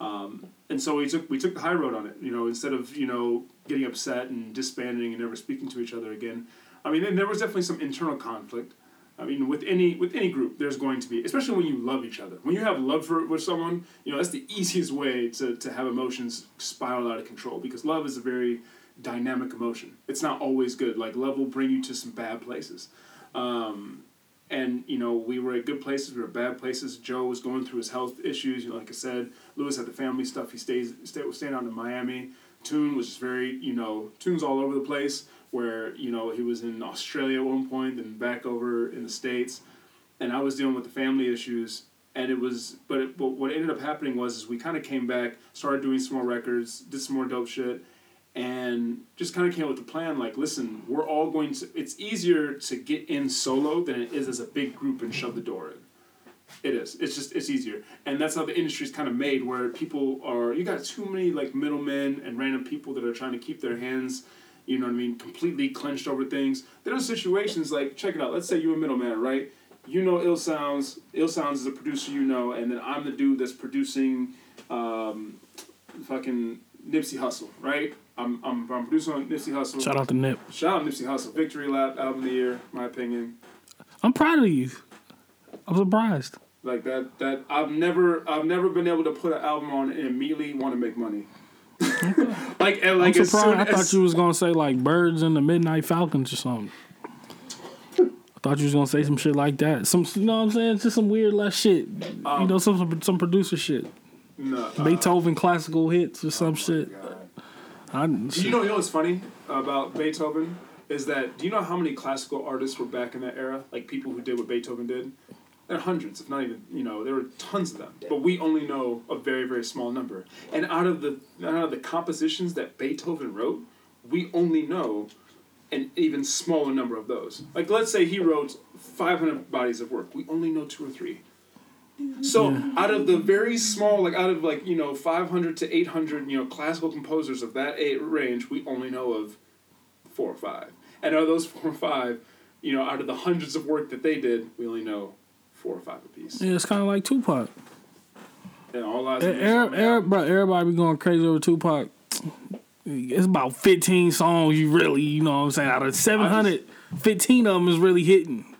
Speaker 2: um, and so we took we took the high road on it. You know, instead of you know getting upset and disbanding and never speaking to each other again. I mean, and there was definitely some internal conflict. I mean, with any with any group, there's going to be, especially when you love each other. When you have love for with someone, you know that's the easiest way to to have emotions spiral out of control because love is a very dynamic emotion. It's not always good. Like love will bring you to some bad places. Um, and you know we were at good places we were bad places. Joe was going through his health issues you know like i said. Lewis had the family stuff. He stays stay, was staying out in miami. Tune was just very you know tune's all over the place where you know he was in australia at one point then back over in the states. And i was dealing with the family issues. And it was but, it, but what ended up happening was is we kind of came back started doing some more records did some more dope shit and just kind of came up with the plan like listen we're all going to it's easier to get in solo than it is as a big group and shove the door in. It is it's just it's easier. And that's how the industry's kind of made where people are you got too many like middlemen and random people that are trying to keep their hands you know what i mean completely clenched over things. There are situations like check it out let's say you're a middleman right? You know ill sounds ill sounds is a producer you know and then i'm the dude that's producing um, fucking Nipsey Hustle right? I'm, I'm, I'm producing on Nipsey Hustle.
Speaker 1: Shout out to Nip.
Speaker 2: Shout out Nipsey Hustle. Victory Lap, album of the year, my opinion.
Speaker 1: I'm proud of you. I'm surprised.
Speaker 2: Like that, that I've never, I've never been able to put an album on and immediately want to make money. like, and like
Speaker 1: I'm surprised. I
Speaker 2: as
Speaker 1: thought you was gonna say like birds and the Midnight Falcons or something. I thought you was gonna say some shit like that. Some, you know what I'm saying? Just some weird less shit. you know, some some, producer shit.
Speaker 2: no, uh,
Speaker 1: Beethoven classical hits or some shit.
Speaker 2: God.
Speaker 1: I,
Speaker 2: Do you know, you know what's funny about Beethoven is that do you know how many classical artists were back in that era? Like people who did what Beethoven did. There are hundreds, if not even you know, there were tons of them. But we only know a very very small number. And out of the out of the compositions that Beethoven wrote, we only know an even smaller number of those. Like let's say he wrote 500 bodies of work. We only know two or three. So out of the very small, like out of like you know 500 to 800, you know classical composers of that eight range, we only know of four or five. And out of those four or five, you know, out of the hundreds of work that they did, we only know four or five apiece.
Speaker 1: Yeah, it's kind of like Tupac.
Speaker 2: And all.
Speaker 1: Eh, Every, every, bro, everybody be going crazy over Tupac. It's about 15 songs you really, you know what I'm saying? Out of 700, 15 of them is really hitting.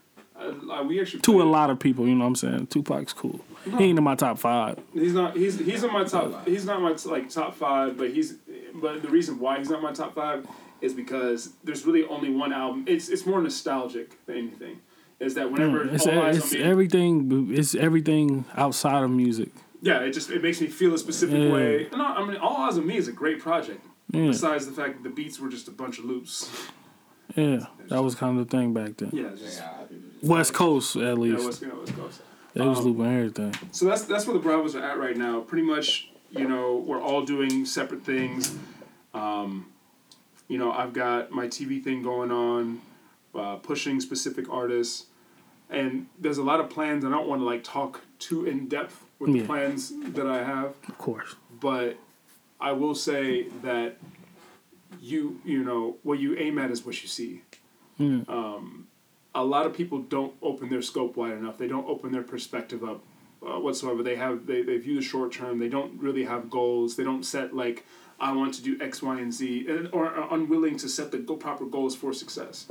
Speaker 2: Uh, we actually
Speaker 1: To a lot of people, you know what I'm saying? Tupac's cool. He ain't in my top five.
Speaker 2: He's not. He's he's in my top. He's not my like top five, but he's. But the reason why he's not my top five is because there's really only one album. It's it's more nostalgic than anything. Is that whenever
Speaker 1: It's,
Speaker 2: all eyes
Speaker 1: it's
Speaker 2: on me,
Speaker 1: everything. It's everything outside of music.
Speaker 2: yeah, it just it makes me feel a specific
Speaker 1: Yeah.
Speaker 2: way. No, I mean, all eyes on me is a great project.
Speaker 1: Yeah,
Speaker 2: Besides the fact that the beats were just a bunch of loops.
Speaker 1: yeah. That was kind of the thing back then.
Speaker 2: Yeah, just,
Speaker 3: Yeah,
Speaker 1: West Coast, at
Speaker 2: yeah,
Speaker 1: least.
Speaker 2: what's going what's going
Speaker 1: they was
Speaker 2: um,
Speaker 1: looping everything.
Speaker 2: So that's that's where the Bravos are at right now. Pretty much, you know, we're all doing separate things. Um, you know, I've got my TV thing going on, uh, pushing specific artists, and there's a lot of plans. I don't want to like talk too in depth with the plans that I have,
Speaker 1: Of course.
Speaker 2: but I will say that you you know what you aim at is what you see
Speaker 1: Mm.
Speaker 2: A lot of people don't open their scope wide enough. They don't open their perspective up uh, whatsoever. They have they, they view the short term. They don't really have goals. They don't set like I want to do X, Y, and Z, and, or are unwilling to set the proper goals for success.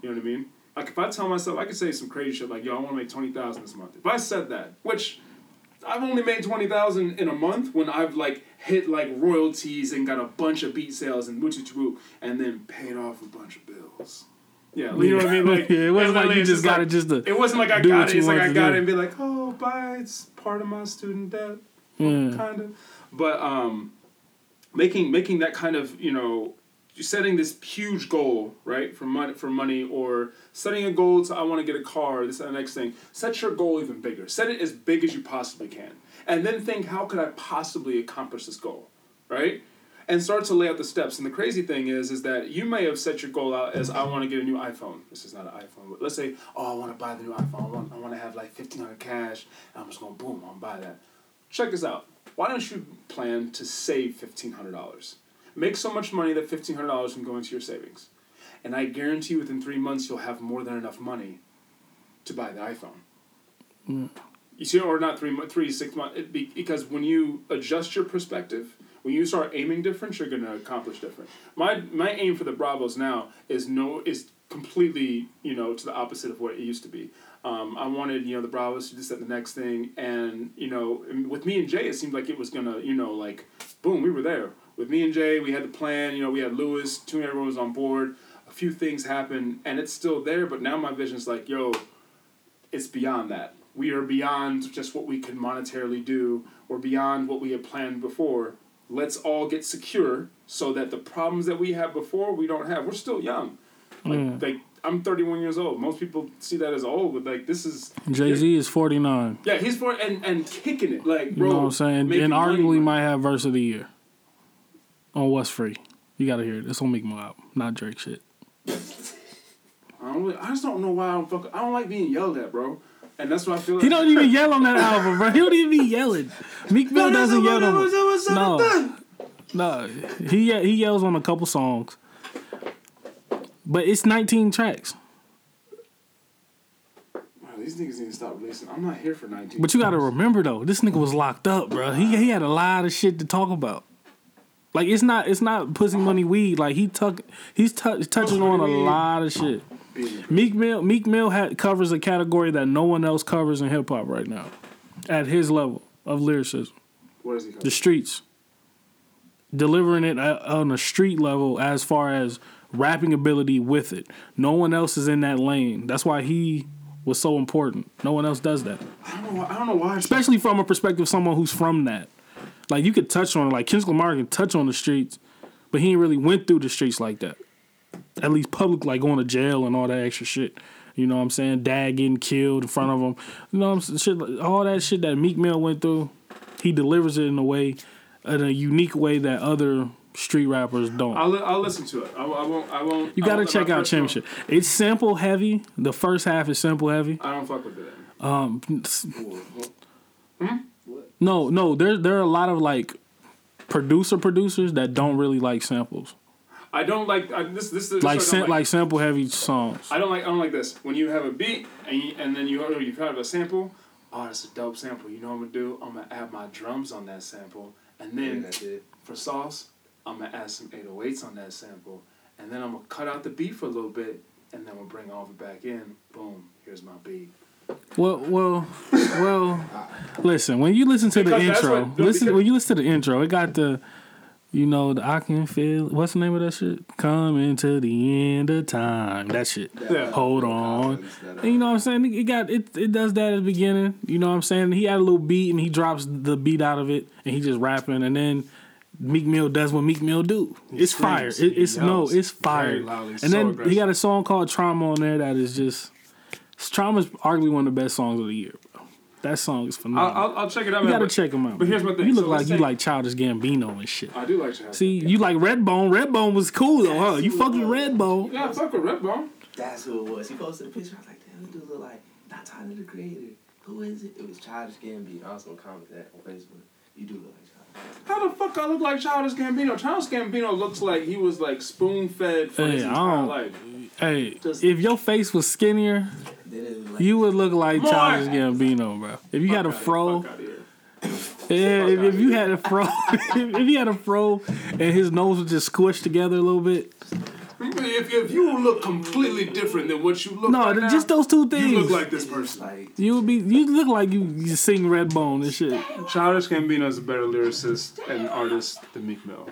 Speaker 2: You know what I mean? Like if I tell myself, I could say some crazy shit like, "Yo, I want to make twenty thousand this month." If I said that, which I've only made twenty thousand in a month when I've like hit like royalties and got a bunch of beat sales and woo and then paid off a bunch of bills. Yeah, you know what I mean? Like
Speaker 1: Yeah, it wasn't like you just got
Speaker 2: like-
Speaker 1: it just to.
Speaker 2: it wasn't like I got it. It's like I got
Speaker 1: do.
Speaker 2: it and be like, oh, bye. It's part of my student debt,
Speaker 1: Yeah.
Speaker 2: kind of. But um, making making that kind of you know setting this huge goal right for money for money or setting a goal to I want to get a car. This and the next thing. Set your goal even bigger. Set it as big as you possibly can, and then think how could I possibly accomplish this goal, right? And start to lay out the steps. And the crazy thing is, is that you may have set your goal out as I want to get a new iPhone. This is not an iPhone, but let's say, oh, I want to buy the new iPhone. I want, I want to have like fifteen hundred cash. And I'm just going to boom, I'm gonna buy that. Check this out. Why don't you plan to save fifteen hundred dollars? Make so much money that fifteen hundred dollars can go into your savings, and I guarantee you, within three months you'll have more than enough money to buy the iPhone. Mm. You see, or not three, three six months, it be, because when you adjust your perspective, when you start aiming different, you're gonna accomplish different. My my aim for the Bravos now is no is completely you know to the opposite of what it used to be. Um, I wanted you know the Bravos to do that the next thing, and you know with me and Jay, it seemed like it was gonna you know like boom, we were there with me and Jay. We had the plan. You know, we had Lewis. Two everyone was on board. A few things happened, and it's still there. But now my vision's like, yo, it's beyond that. We are beyond just what we can monetarily do or beyond what we had planned before. Let's all get secure so that the problems that we had before we don't have. We're still young. Like,
Speaker 1: Yeah.
Speaker 2: like I'm 31 years old. Most people see that as old, but like this is
Speaker 1: Jay Z is 49.
Speaker 2: yeah, he's 40 and and kicking it like bro, You
Speaker 1: know what I'm saying? And arguably might have verse of the year on What's Free. You gotta hear it. It's on Meek Mill album, not Drake shit.
Speaker 2: I don't. Really, I just don't know why I don't fuck. I don't like being yelled at, bro. And that's what I feel. Like.
Speaker 1: He don't even yell on that album, bro. He don't even be yelling. Meek Mill doesn't yell on. No, no. He he yells on a couple songs, but it's 19 tracks.
Speaker 2: Wow, these niggas need to stop releasing. I'm not here for 19.
Speaker 1: But you gotta remember though, this nigga was locked up, bro. He he had a lot of shit to talk about. Like it's not it's not pussy money weed. Like he tuck he's tou- touching on a lot of shit. Meek Mill Meek Mill had, covers a category that no one else covers in hip hop right now, at his level of lyricism.
Speaker 2: What is he called?
Speaker 1: The streets, delivering it at- on a street level as far as rapping ability with it. No one else is in that lane. That's why he was so important. No one else does that
Speaker 2: I don't know. Why, I don't know why.
Speaker 1: especially from a perspective of someone who's from that. Like you could touch on it, like Kendrick Lamar can touch on the streets, but he ain't really went through the streets like that. At least public, like going to jail and all that extra shit. You know what I'm saying? Dad getting killed in front of him. You know what I'm saying? Shit, all that shit that Meek Mill went through, he delivers it in a way, in a unique way that other street rappers don't.
Speaker 2: I'll, I'll listen to it. I, I won't. I won't.
Speaker 1: you gotta check out Chim shit. It's sample heavy. The first half is sample heavy.
Speaker 2: I don't fuck with it.
Speaker 1: Um, No, no, there there are a lot of like producer producers that don't really like samples.
Speaker 2: I don't like I, this. This is
Speaker 1: Like
Speaker 2: this is what I
Speaker 1: sam-
Speaker 2: don't
Speaker 1: like sample heavy songs.
Speaker 2: I don't like. I don't like this. When you have a beat and you, and then you oh, you have a sample. Oh, that's a dope sample. You know what I'm gonna do? I'm gonna add my drums on that sample, and then
Speaker 3: that's it.
Speaker 2: for sauce, I'm gonna add some 808s on that sample, and then I'm gonna cut out the beat for a little bit, and then we'll bring all of it back in. Boom, here's my beat.
Speaker 1: Well, well, well. listen, when you listen to the
Speaker 2: Because that's
Speaker 1: intro,
Speaker 2: what- no,
Speaker 1: listen
Speaker 2: because-
Speaker 1: when you listen to the intro, it got the, you know, the I can feel. What's the name of that shit? Coming to the end of time. That shit.
Speaker 2: Yeah.
Speaker 1: Hold on. And you know what I'm saying? It got it. It does that at the beginning. You know what I'm saying? He had a little beat and he drops the beat out of it and he just rapping and then Meek Mill does what Meek Mill do.
Speaker 2: He
Speaker 1: it's fire. It, it's no, it's fire. and
Speaker 2: so
Speaker 1: then
Speaker 2: aggressive.
Speaker 1: he got a song called Trauma on there that is just Trauma's arguably one of the best songs of the year. That song is
Speaker 2: I'll,
Speaker 1: phenomenal.
Speaker 2: I'll, I'll check it out.
Speaker 1: you
Speaker 2: man,
Speaker 1: gotta
Speaker 2: but
Speaker 1: check him out.
Speaker 2: but here's my thing.
Speaker 1: You look
Speaker 2: So
Speaker 1: like you like Childish Gambino and shit.
Speaker 2: I do like Chad.
Speaker 1: See, you like Redbone. Redbone was cool though, huh? You fucking Redbone.
Speaker 2: yeah, fuck with Redbone.
Speaker 3: That's who it was. He posted a picture. I was like, damn, this dude look like not Tyler the Creator. Who is it? It was Childish Gambino. I was gonna comment that on Facebook. You do look like Childish.
Speaker 2: How the fuck I look like Childish Gambino? Childish Gambino looks like he was like spoon fed for his
Speaker 1: Hey, I
Speaker 2: entire
Speaker 1: don't-
Speaker 2: life.
Speaker 1: Hey,
Speaker 2: Just-
Speaker 1: if your face was skinnier,
Speaker 3: Then it was like,
Speaker 1: you would look like
Speaker 2: More.
Speaker 1: Childish Gambino, bro. If you had a fro,
Speaker 2: fuck outta
Speaker 1: yeah, if, if you had a fro, if, if you had a fro, and his nose was just squished together a little bit,
Speaker 2: If, if you look completely different than what you look
Speaker 1: no,
Speaker 2: right now,
Speaker 1: just those two things.
Speaker 2: you look like this person.
Speaker 3: like
Speaker 1: You would be, you look like you, you sing Redbone and shit.
Speaker 2: Childish Gambino is a better lyricist and artist than Meek Mill.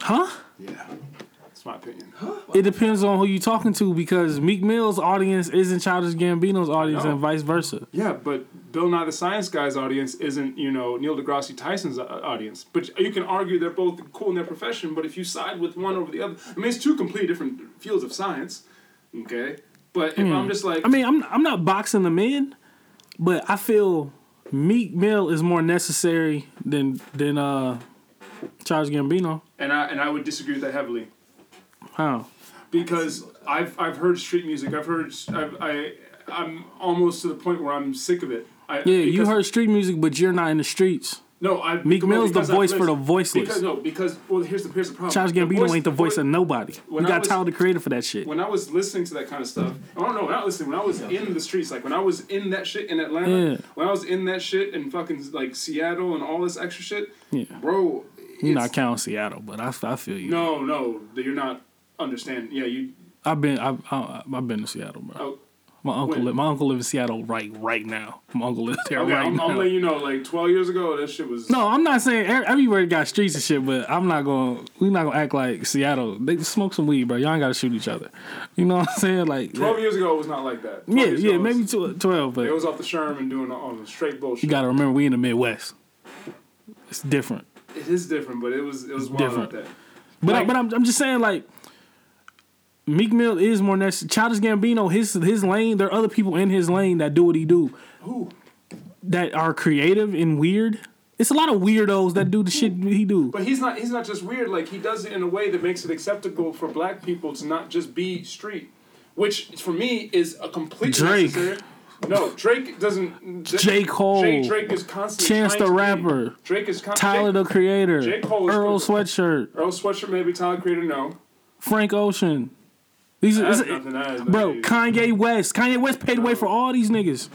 Speaker 1: Huh?
Speaker 2: Yeah, that's my opinion.
Speaker 1: It depends on who you're talking to because Meek Mill's audience isn't Childish Gambino's audience and vice versa.
Speaker 2: Yeah, but Bill Nye the Science Guy's audience isn't, you know, Neil deGrasse Tyson's uh, audience. But you can argue they're both cool in their profession, but if you side with one over the other, I mean, it's two completely different fields of science, okay? But if I'm just like,
Speaker 1: I mean, I'm I'm not boxing them in, but I feel Meek Mill is more necessary than than uh Childish Gambino.
Speaker 2: and I and I would disagree with that heavily
Speaker 1: How?
Speaker 2: because I've I've heard street music. I've heard I've, I I'm almost to the point where I'm sick of it. I,
Speaker 1: Yeah, you heard street music, but you're not in the streets.
Speaker 2: no. I
Speaker 1: Meek
Speaker 2: well,
Speaker 1: Mill's the voice for the voiceless.
Speaker 2: Because no, because well, here's the here's the problem.
Speaker 1: Childish
Speaker 2: The
Speaker 1: Gambino ain't the voice of nobody.
Speaker 2: when
Speaker 1: You got
Speaker 2: was-
Speaker 1: Tyler the Creator for that shit.
Speaker 2: when I was listening to that kind of stuff, I don't know, when not listening, when I was in the streets, like when I was in that shit in Atlanta,
Speaker 1: Yeah.
Speaker 2: when I was in that shit in fucking like Seattle and all this extra shit,
Speaker 1: Yeah.
Speaker 2: bro,
Speaker 1: You're not
Speaker 2: it's-
Speaker 1: counting Seattle, but I, I feel you.
Speaker 2: no, no, you're not understanding. Yeah, you,
Speaker 1: I've been I've I've been to Seattle, bro.
Speaker 2: oh,
Speaker 1: My uncle li- my uncle lives in Seattle right right now. My uncle lives there
Speaker 2: okay,
Speaker 1: right
Speaker 2: I'm,
Speaker 1: now.
Speaker 2: I'm letting you know, like 12 years ago, that shit was,
Speaker 1: No, I'm not saying everywhere got streets and shit, but I'm not going. to We not gonna act like Seattle. They smoke some weed, bro. Y'all ain't gotta shoot each other. You know what I'm saying? Like,
Speaker 2: 12 years ago, it was not like that.
Speaker 1: yeah, yeah, maybe twelve, but
Speaker 2: It was off the Sherman doing all the straight bullshit.
Speaker 1: you gotta remember we in the Midwest. It's different.
Speaker 2: it is different, but it was it was wild
Speaker 1: different.
Speaker 2: out there.
Speaker 1: But I, but I'm I'm just saying like. Meek Mill is more necessary. Childish Gambino, his his lane. There are other people in his lane that do what he do,
Speaker 2: Who?
Speaker 1: that are creative and weird. It's a lot of weirdos that do the shit he do.
Speaker 2: But he's not. He's not just weird. Like he does it in a way that makes it acceptable for black people to not just be street, which for me is a complete
Speaker 1: Drake.
Speaker 2: Necessary. No, Drake doesn't.
Speaker 1: J. Cole.
Speaker 2: Drake, Drake is constantly.
Speaker 1: Chance the Rapper.
Speaker 2: Be, Drake is con-
Speaker 1: Tyler
Speaker 2: Jake,
Speaker 1: the Creator,
Speaker 2: J. Cole is
Speaker 1: Earl. Sweatshirt,
Speaker 2: Earl Sweatshirt, maybe Tyler Creator. No,
Speaker 1: Frank Ocean. These are,
Speaker 2: that's
Speaker 1: this-
Speaker 2: nothing. That is
Speaker 1: bro,
Speaker 2: nothing.
Speaker 1: Kanye West. Kanye West paid way for all these niggas.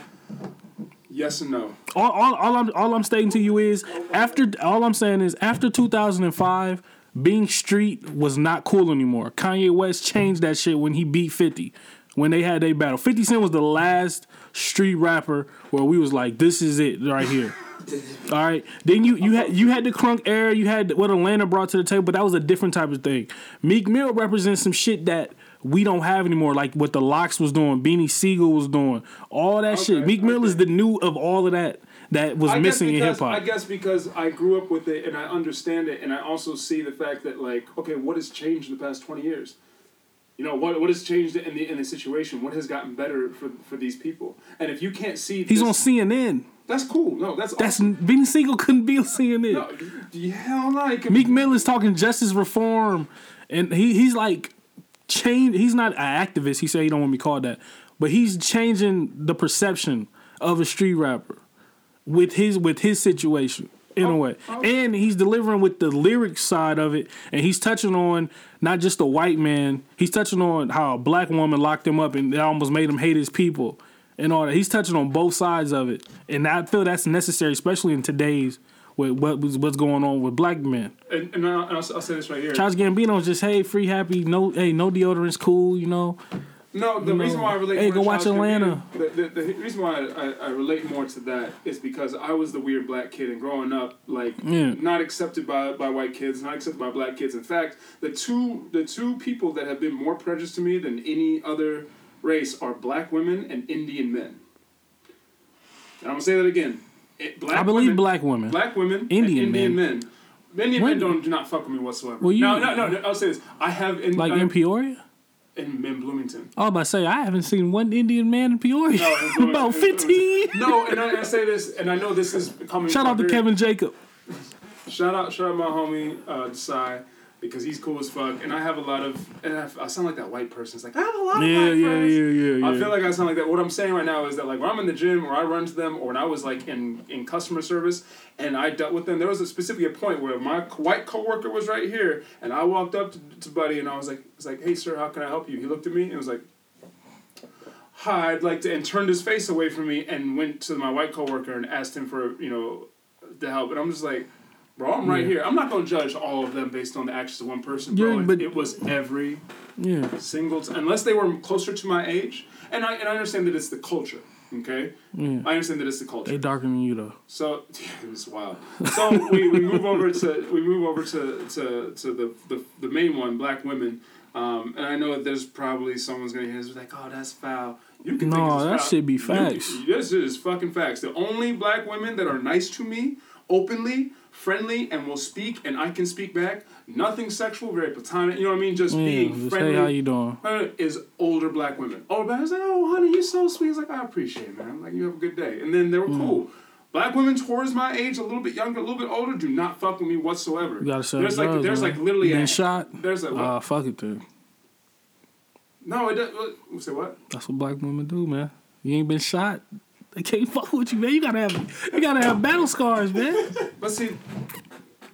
Speaker 2: yes and no.
Speaker 1: All, all, all I'm all I'm stating to you is after all I'm saying is after 2005, being street was not cool anymore. Kanye West changed that shit when he beat 50. When they had their battle, 50 Cent was the last street rapper where we was like, this is it right here. All right. Then you you had you had the crunk era, you had what Atlanta brought to the table, but that was a different type of thing. Meek Mill represents some shit that we don't have anymore, like what the LOX was doing, Beanie Sigel was doing, all that shit.
Speaker 2: Okay,
Speaker 1: Meek Mill is the new of all of that that was
Speaker 2: I
Speaker 1: missing in hip hop.
Speaker 2: I guess because I grew up with it and I understand it, and I also see the fact that like, okay, what has changed in the past twenty years? You know what? What has changed in the in the situation? What has gotten better for for these people? And if you can't see,
Speaker 1: He's
Speaker 2: this,
Speaker 1: on CNN.
Speaker 2: That's cool. No, that's
Speaker 1: That's
Speaker 2: awesome.
Speaker 1: Beanie Sigel couldn't be on CNN.
Speaker 2: No, hell no.
Speaker 1: Meek Mill is talking justice reform, and he he's like change. He's not an activist. He said he don't want to be called that, but he's changing the perception of a street rapper with his with his situation in a oh, way, oh. and he's delivering with the lyric side of it, and he's touching on not just a white man. He's touching on how a black woman locked him up and it almost made him hate his people and all that. He's touching on both sides of it, and I feel that's necessary, especially in today's with what was what's going on with black men.
Speaker 2: And, and, I'll, I'll, say this right here.
Speaker 1: Childish Gambino's just hey, free, happy, no, hey, no deodorant's cool, you know.
Speaker 2: No, the
Speaker 1: No.
Speaker 2: reason why I relate.
Speaker 1: Hey, go watch Atlanta.
Speaker 2: Gambino- The, the, the reason why I, I relate more to that is because I was the weird black kid, and growing up, like
Speaker 1: Yeah.
Speaker 2: not accepted by, by white kids, not accepted by black kids. In fact, the two the two people that have been more prejudiced to me than any other race are black women and Indian men. And I'm gonna say that again. It, black
Speaker 1: I believe
Speaker 2: women,
Speaker 1: black women.
Speaker 2: black women,
Speaker 1: Indian
Speaker 2: and Indian
Speaker 1: men.
Speaker 2: men. Indian men don't do not fuck with me whatsoever.
Speaker 1: Well, you-
Speaker 2: no, no, no, no. I'll say this. I have in
Speaker 1: like
Speaker 2: I,
Speaker 1: in Peoria.
Speaker 2: in, in Bloomington.
Speaker 1: I was about to say I haven't seen one Indian man in Peoria.
Speaker 2: No, in
Speaker 1: About fifteen.
Speaker 2: No, and I, I say this, and I know this is coming.
Speaker 1: Shout out to Kevin Jacob.
Speaker 2: Shout out, shout out my homie uh, Desai because he's cool as fuck, and I have a lot of, and I, I sound like that white person. It's like I have a lot of
Speaker 1: Yeah,
Speaker 2: black
Speaker 1: yeah,
Speaker 2: friends.
Speaker 1: yeah, yeah, yeah.
Speaker 2: I feel like I sound like that. What I'm saying right now is that like when I'm in the gym or I run to them or when I was like in in customer service and I dealt with them, there was a specifically a point where my white coworker was right here and I walked up to, to Buddy and I was like, "It's like, hey sir, how can I help you?" He looked at me and was like. Hi, I'd like to, and turned his face away from me and went to my white coworker and asked him for, you know, the help. And I'm just like, bro, I'm right
Speaker 1: Yeah.
Speaker 2: here. I'm not gonna judge all of them based on the actions of one person, bro.
Speaker 1: Yeah, but-
Speaker 2: it was every
Speaker 1: yeah,
Speaker 2: single t- unless they were closer to my age and I, and I understand that it's the culture okay
Speaker 1: yeah.
Speaker 2: I understand that it's the culture
Speaker 1: They darker than you though.
Speaker 2: so it was wild so we, we move over to we move over to to, to the, the the main one black women um, and I know that there's probably someone's gonna hear this like oh that's foul you can
Speaker 1: No, that
Speaker 2: foul.
Speaker 1: should be
Speaker 2: You-
Speaker 1: facts.
Speaker 2: this is fucking facts the only black women that are nice to me openly friendly and will speak and I can speak back nothing sexual very platonic you know what I mean just
Speaker 1: Yeah,
Speaker 2: being
Speaker 1: just
Speaker 2: friendly
Speaker 1: hey, how you doing?
Speaker 2: is older black women. Older black women's like, oh, honey, you're so sweet. It's like, I appreciate it, man. Like, you have a good day. And then they were
Speaker 1: Mm.
Speaker 2: cool. Black women towards my age, a little bit younger, a little bit older, do not fuck with me whatsoever.
Speaker 1: You gotta
Speaker 2: there's like,
Speaker 1: drugs,
Speaker 2: there's
Speaker 1: man.
Speaker 2: like literally a
Speaker 1: shot.
Speaker 2: There's a?
Speaker 1: Uh, fuck it, dude.
Speaker 2: no, it does. What, say what?
Speaker 1: That's what black women do, man. You ain't been shot. They can't fuck with you, man. You gotta have, you gotta have battle scars, man.
Speaker 2: But see,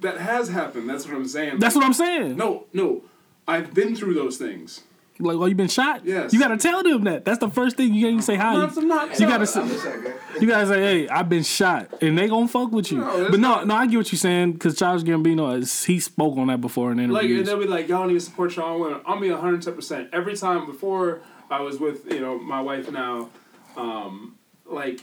Speaker 2: that has happened. That's what I'm saying.
Speaker 1: That's what I'm saying.
Speaker 2: No, no, I've been through those things.
Speaker 1: Like, oh, you been shot?
Speaker 2: Yes.
Speaker 1: You gotta tell them that. That's the first thing you gotta say hi.
Speaker 2: I'm not, I'm not
Speaker 1: You gotta say, you gotta say, hey, I've been shot, and they gonna fuck with you.
Speaker 2: No,
Speaker 1: but no, no, I get what you're saying because Childish Gambino, is, he spoke on that before in interviews.
Speaker 2: like and they'll be like, y'all need to support your own women. I'll be hundred ten percent every time. Before I was with you know my wife now, um, like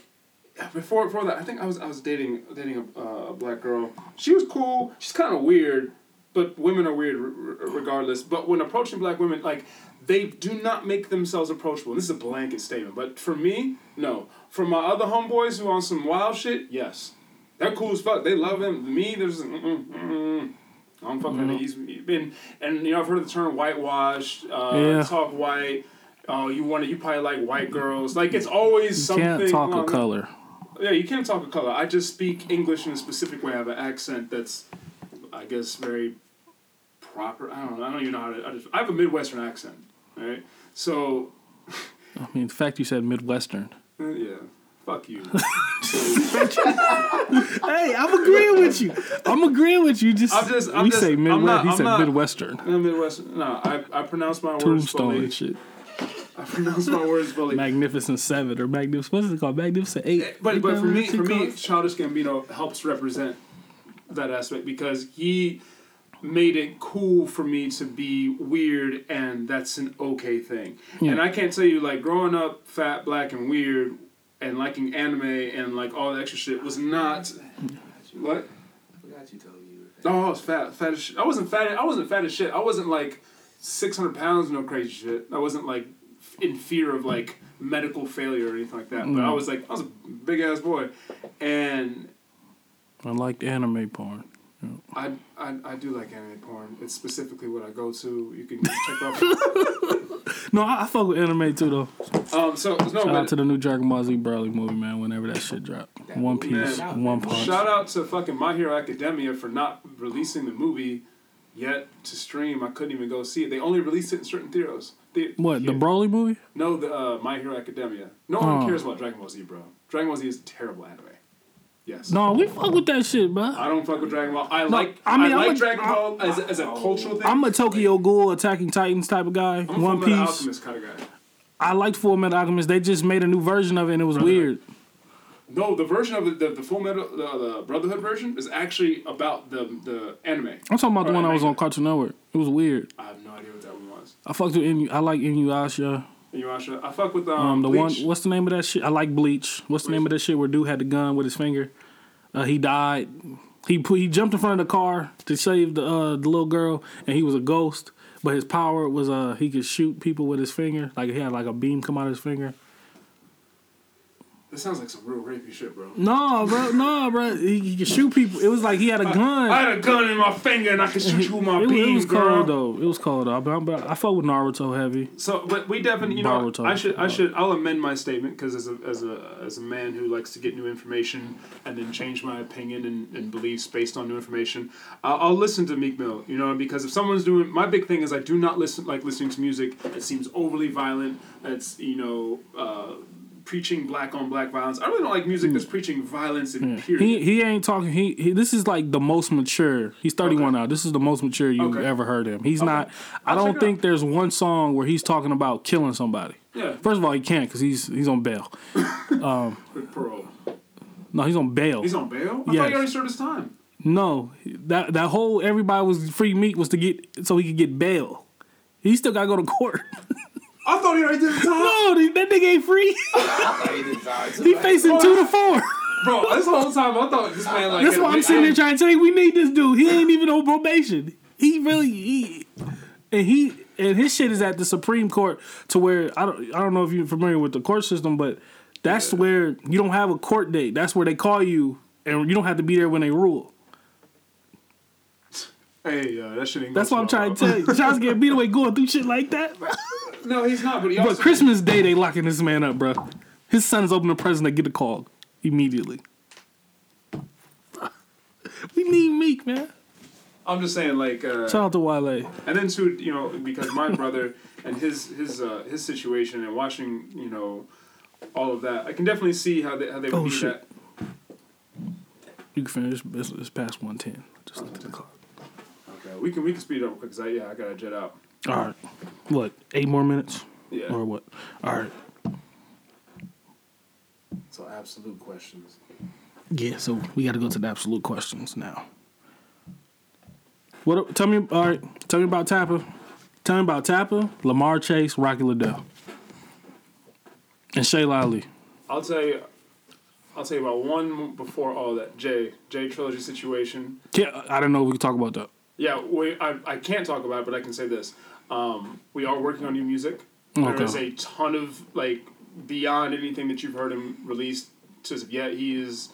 Speaker 2: before before that, I think I was I was dating dating a, uh, a black girl. She was cool. She's kind of weird, but women are weird r- regardless. But when approaching black women, like they do not make themselves approachable. And this is a blanket statement, but for me, no. For my other homeboys who on some wild shit, yes. They're cool as fuck. They love him. Me, there's mm-mm, mm-mm. I don't fuck with. He's been, and you know, I've heard the term whitewashed, uh,
Speaker 1: Yeah.
Speaker 2: talk white. Oh, you want to, you probably like white girls. Like it's always something.
Speaker 1: you
Speaker 2: something.
Speaker 1: can't talk
Speaker 2: along
Speaker 1: of
Speaker 2: that-
Speaker 1: color.
Speaker 2: Yeah, you can't talk a color. I just speak English in a specific way. I have an accent that's, I guess, very proper. I don't know. I don't even know how to. I, just, I have a Midwestern accent, right? So,
Speaker 1: I mean, the fact you said Midwestern.
Speaker 2: uh, yeah, fuck you.
Speaker 1: Hey, I'm agreeing with you. I'm agreeing with you. Just,
Speaker 2: I'm just- I'm
Speaker 1: we
Speaker 2: just-
Speaker 1: say
Speaker 2: I'm
Speaker 1: Midwest.
Speaker 2: not-
Speaker 1: he
Speaker 2: I'm
Speaker 1: said
Speaker 2: not-
Speaker 1: Midwestern.
Speaker 2: Midwestern. No, I, I pronounce my words
Speaker 1: Tombstone and shit.
Speaker 2: I pronounce my words fully.
Speaker 1: Magnificent Seven or Magnificent. What is it called? Magnificent Eight.
Speaker 2: Eh, but but for me, for me, Childish Gambino helps represent that aspect because he made it cool for me to be weird, and that's an okay thing. And I can't tell you, like growing up fat, black, and weird, and liking anime and like all that extra shit was not what.
Speaker 3: I forgot you told me you were fat.
Speaker 2: Oh, I was fat, fat as shit. I wasn't fat. I wasn't fat as shit. I wasn't like six hundred pounds, no crazy shit. I wasn't like in fear of like medical failure or anything like that. But I was like, I was a big ass boy, and
Speaker 1: I liked anime porn.
Speaker 2: I, I I do like anime porn. It's specifically what I go to. You can check out.
Speaker 1: No, I, I fuck with anime too though.
Speaker 2: Um, so no,
Speaker 1: Shout out to the new Dragon Ball Z Broly movie, man. Whenever that shit drop, One Piece,
Speaker 2: Man.
Speaker 1: One Punch.
Speaker 2: shout out to fucking My Hero Academia for not releasing the movie yet to stream. I couldn't even go see it. They only released it in certain theaters. The-
Speaker 1: What the
Speaker 2: here.
Speaker 1: Broly movie?
Speaker 2: No, the uh, My Hero Academia. No one
Speaker 1: Oh.
Speaker 2: cares about Dragon Ball Z, bro. Dragon Ball Z is a terrible anime. Yes.
Speaker 1: No, we fuck with that shit, bro.
Speaker 2: I don't fuck with Dragon Ball. I like.
Speaker 1: I
Speaker 2: I,
Speaker 1: mean, I'm
Speaker 2: like
Speaker 1: a-
Speaker 2: Dragon
Speaker 1: I-
Speaker 2: Ball as a, as a cultural thing.
Speaker 1: I'm a Tokyo Ghoul attacking Titans type of guy.
Speaker 2: I'm a
Speaker 1: One
Speaker 2: Fullmetal
Speaker 1: Piece.
Speaker 2: Alchemist kind of guy.
Speaker 1: I liked Full Metal Alchemist. They just made a new version of it and it was weird.
Speaker 2: No, the version of the the, the Full Metal the, the Brotherhood version is actually about the the anime.
Speaker 1: I'm talking about the
Speaker 2: Or
Speaker 1: one I was on Cartoon Network. It was weird.
Speaker 2: I have no idea what that one was.
Speaker 1: I fucked with Inu. I like Inuyasha.
Speaker 2: Inuyasha. I fuck with um,
Speaker 1: Um, the
Speaker 2: Bleach.
Speaker 1: one. What's the name of that shit? I like Bleach. What's the name of that shit where dude had the gun with his finger? Uh, he died. He put, he jumped in front of the car to save the uh, the little girl, and he was a ghost. But his power was uh he could shoot people with his finger. Like he had like a beam come out of his finger.
Speaker 2: This sounds like some real rapey shit, bro.
Speaker 1: No, bro, no, bro. He, he could shoot people. It was like he had a gun.
Speaker 2: I had a gun in my finger and I could shoot you with my
Speaker 1: it, was- it was
Speaker 2: girl.
Speaker 1: cold though. It was cold though. But, but I fuck with Naruto heavy.
Speaker 2: So, but we definitely, you know. I should, I should, I'll amend my statement because as a, as a, as a man who likes to get new information and then change my opinion and, and beliefs based on new information, I'll, I'll listen to Meek Mill. You know, because if someone's doing, my big thing is I do not listen like listening to music that seems overly violent. That's you know. Uh, Preaching black on black violence. I really don't like music that's mm. preaching violence and period.
Speaker 1: He he ain't talking. He, he this is like the most mature. He's thirty one now. This is the most mature you've
Speaker 2: Okay.
Speaker 1: ever heard him. He's
Speaker 2: Okay.
Speaker 1: not. I
Speaker 2: I'll check
Speaker 1: don't think
Speaker 2: out.
Speaker 1: there's one song where he's talking about killing somebody.
Speaker 2: yeah,
Speaker 1: First of all, he can't because he's he's on bail.
Speaker 2: Um, with parole.
Speaker 1: No, he's on bail.
Speaker 2: He's on bail. I thought
Speaker 1: Yes.
Speaker 2: he already served his time.
Speaker 1: no, that that whole everybody was Free Meek was to get so he could get bail. He still gotta go to court.
Speaker 2: I thought he already did his time.
Speaker 1: no, that nigga ain't free.
Speaker 3: I thought he did sorry too.
Speaker 1: he facing two to four.
Speaker 2: Bro, this whole time I thought this man like. This.
Speaker 1: That's why I'm sitting there trying to tell you we need this dude. He ain't even on probation. He really he and he and his shit is at the Supreme Court to where I don't I don't know if you're familiar with the court system, but that's where you don't have a court date. That's where they call you and you don't have to be there when they rule.
Speaker 2: Hey, uh, that shit ain't.
Speaker 1: That's
Speaker 2: go
Speaker 1: what I'm trying
Speaker 2: well.
Speaker 1: to tell you. Charles getting beat away going through shit like that, bro.
Speaker 2: No, he's not. But he
Speaker 1: But. Christmas Day they locking this man up, bro. His son's opening a present, they get a call immediately. We need Meek, man.
Speaker 2: I'm just saying, like, uh,
Speaker 1: Shout out to Wale.
Speaker 2: and then too, you know, because my brother and his his uh, his situation and watching, you know, all of that, I can definitely see how they how they would
Speaker 1: Oh,
Speaker 2: need
Speaker 1: shit.
Speaker 2: that.
Speaker 1: You can finish. It's, it's past one ten. Just look at the clock.
Speaker 2: Okay, we can we can speed it up quick because I yeah I gotta jet out.
Speaker 1: All right. What? Eight more minutes
Speaker 2: Yeah.
Speaker 1: or what? All right.
Speaker 2: So absolute questions.
Speaker 1: Yeah. So we got to go to the absolute questions now. What? Tell me. All right. Tell me about Tappa. Tell me about Tappa, Lamar Chase, Rocky Liddell, and Shay Lally.
Speaker 2: I'll tell you. I'll tell you about one before all that. Jay Jay trilogy situation.
Speaker 1: Yeah, I don't know if we can talk about that.
Speaker 2: Yeah, we, I, I can't talk about it, but I can say this. Um, we are working on new music.
Speaker 1: Okay.
Speaker 2: There is a ton of, like, beyond anything that you've heard him release to yet. He is.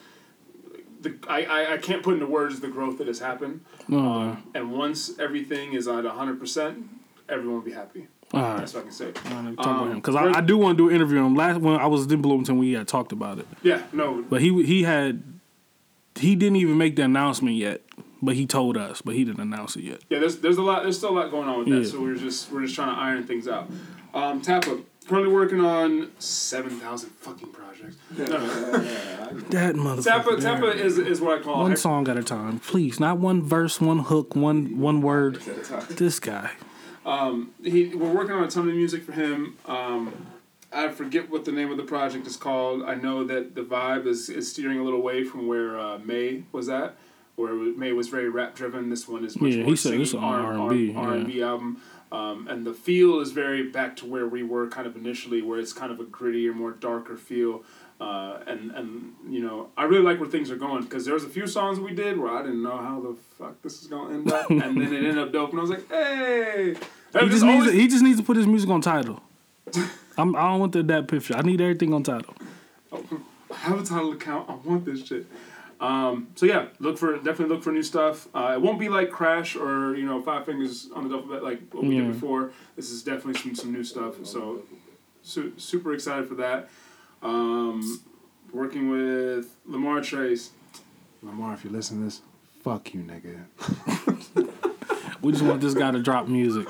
Speaker 2: The, I, I, I can't put into words the growth that has happened.
Speaker 1: Uh,
Speaker 2: And once everything is at 100%, everyone will be happy.
Speaker 1: right.
Speaker 2: That's what I can say.
Speaker 1: I talk
Speaker 2: Um,
Speaker 1: about him because I, I do want to do an interview on him. Last when I was in Bloomington, we had talked about it,
Speaker 2: Yeah, no.
Speaker 1: but he he had he didn't even make the announcement yet. But he told us, but he didn't announce it yet.
Speaker 2: Yeah, there's there's a lot there's still a lot going on with that.
Speaker 1: Yeah.
Speaker 2: So we're just we're just trying to iron things out. Um, Tappa currently working on seven thousand fucking projects. No, no.
Speaker 1: That motherfucker.
Speaker 2: Tappa
Speaker 1: there.
Speaker 2: Tappa is is what I call
Speaker 1: one
Speaker 2: hyper-
Speaker 1: song at a time, please. Not one verse, one hook, one one word. This guy.
Speaker 2: Um, he we're working on a ton of music for him. Um, I forget what the name of the project is called. I know that the vibe is, is steering a little away from where uh, May was at, where May was very rap driven. This one is much
Speaker 1: Yeah,
Speaker 2: more
Speaker 1: he said this
Speaker 2: singing R-
Speaker 1: R&B,
Speaker 2: R and B album. Um, and the feel is very back to where we were kind of initially, where it's kind of a grittier, more darker feel. Uh, and and you know, I really like where things are going because there was a few songs we did where I didn't know how the fuck this is gonna end up, and then it ended up dope, and I was like, hey.
Speaker 1: He just needs
Speaker 2: always-
Speaker 1: to, he just needs to put his music on Tidal. I'm, I don't want the that picture. I need everything on Tidal.
Speaker 2: I have a Tidal account. I want this shit. Um, so yeah, look for definitely look for new stuff. Uh, it won't be like Crash or you know Five Fingers on the Duffel Bag like what we
Speaker 1: Yeah.
Speaker 2: did before. This is definitely some some new stuff. So su- super excited for that. Um, working with Lamar Trace. Lamar, if you listen to this, fuck you, nigga.
Speaker 1: We just want this guy to drop music.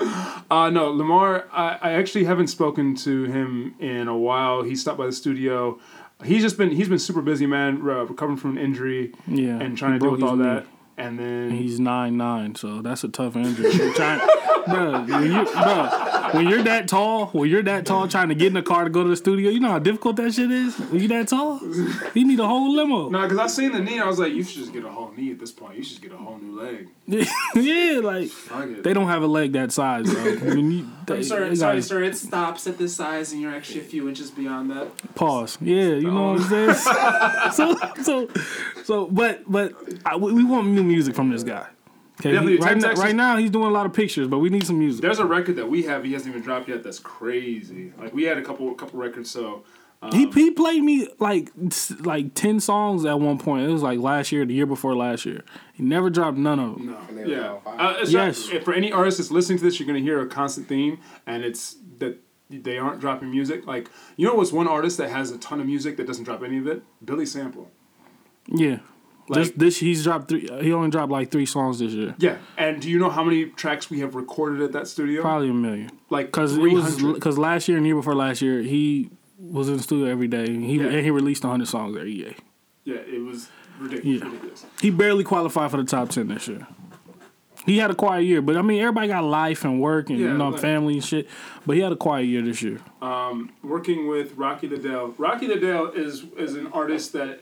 Speaker 2: Uh, no, Lamar. I, I actually haven't spoken to him in a while. He stopped by the studio. He's just been he's been super busy, man. Uh, recovering from an injury
Speaker 1: Yeah,
Speaker 2: and trying to deal with all
Speaker 1: his
Speaker 2: that. And then
Speaker 1: He's nine nine, so that's a tough injury. trying bro, when you, bro, when you're that tall, when you're that tall, trying to get in the car to go to the studio, you know how difficult that shit is. When you that tall, you need a whole limo.
Speaker 2: No, because I seen the knee. I was like, you should just get a whole knee at this point. You should just get a whole new leg.
Speaker 1: yeah, like they don't have a leg that size, bro. I mean, you, they,
Speaker 4: I'm sorry, sorry,
Speaker 1: gotta-
Speaker 4: sir. It stops at this size, and you're actually a few inches beyond that.
Speaker 1: Pause. Yeah, you know what I'm saying. so, so, so, but, but I, we we want new music from this guy. Okay,
Speaker 2: Definitely,
Speaker 1: he- right, now, right now he's doing a lot of pictures, but we need some music.
Speaker 2: There's a record that we have. He hasn't even dropped yet. That's crazy. Like we had a couple couple records. So um,
Speaker 1: He he played me like like ten songs at one point. It was like last year, the year before last year. He never dropped none of them.
Speaker 2: No.
Speaker 3: And they were
Speaker 2: Yeah. Uh, it's
Speaker 1: Yes.
Speaker 2: not- for any artist that's listening to this, you're gonna hear a constant theme, and it's that they aren't dropping music. Like you know, what's one artist that has a ton of music that doesn't drop any of it? Billy Sample.
Speaker 1: Yeah,
Speaker 2: Like-
Speaker 1: this this he's dropped three. He only dropped like three songs this year.
Speaker 2: Yeah. And do you know how many tracks we have recorded at that studio?
Speaker 1: Probably a million.
Speaker 2: like
Speaker 1: Because it was because last year and year before last year he was in the studio every day. He
Speaker 2: Yeah.
Speaker 1: and he released hundred songs every year.
Speaker 2: Yeah, it was ridiculous.
Speaker 1: Yeah.
Speaker 2: ridiculous.
Speaker 1: He barely qualified for the top ten this year. He had a quiet year, but I mean everybody got life and work and
Speaker 2: Yeah,
Speaker 1: you know
Speaker 2: like-
Speaker 1: family and shit. But he had a quiet year this year.
Speaker 2: Um, working with Rocky Liddell. Rocky Liddell is is an artist that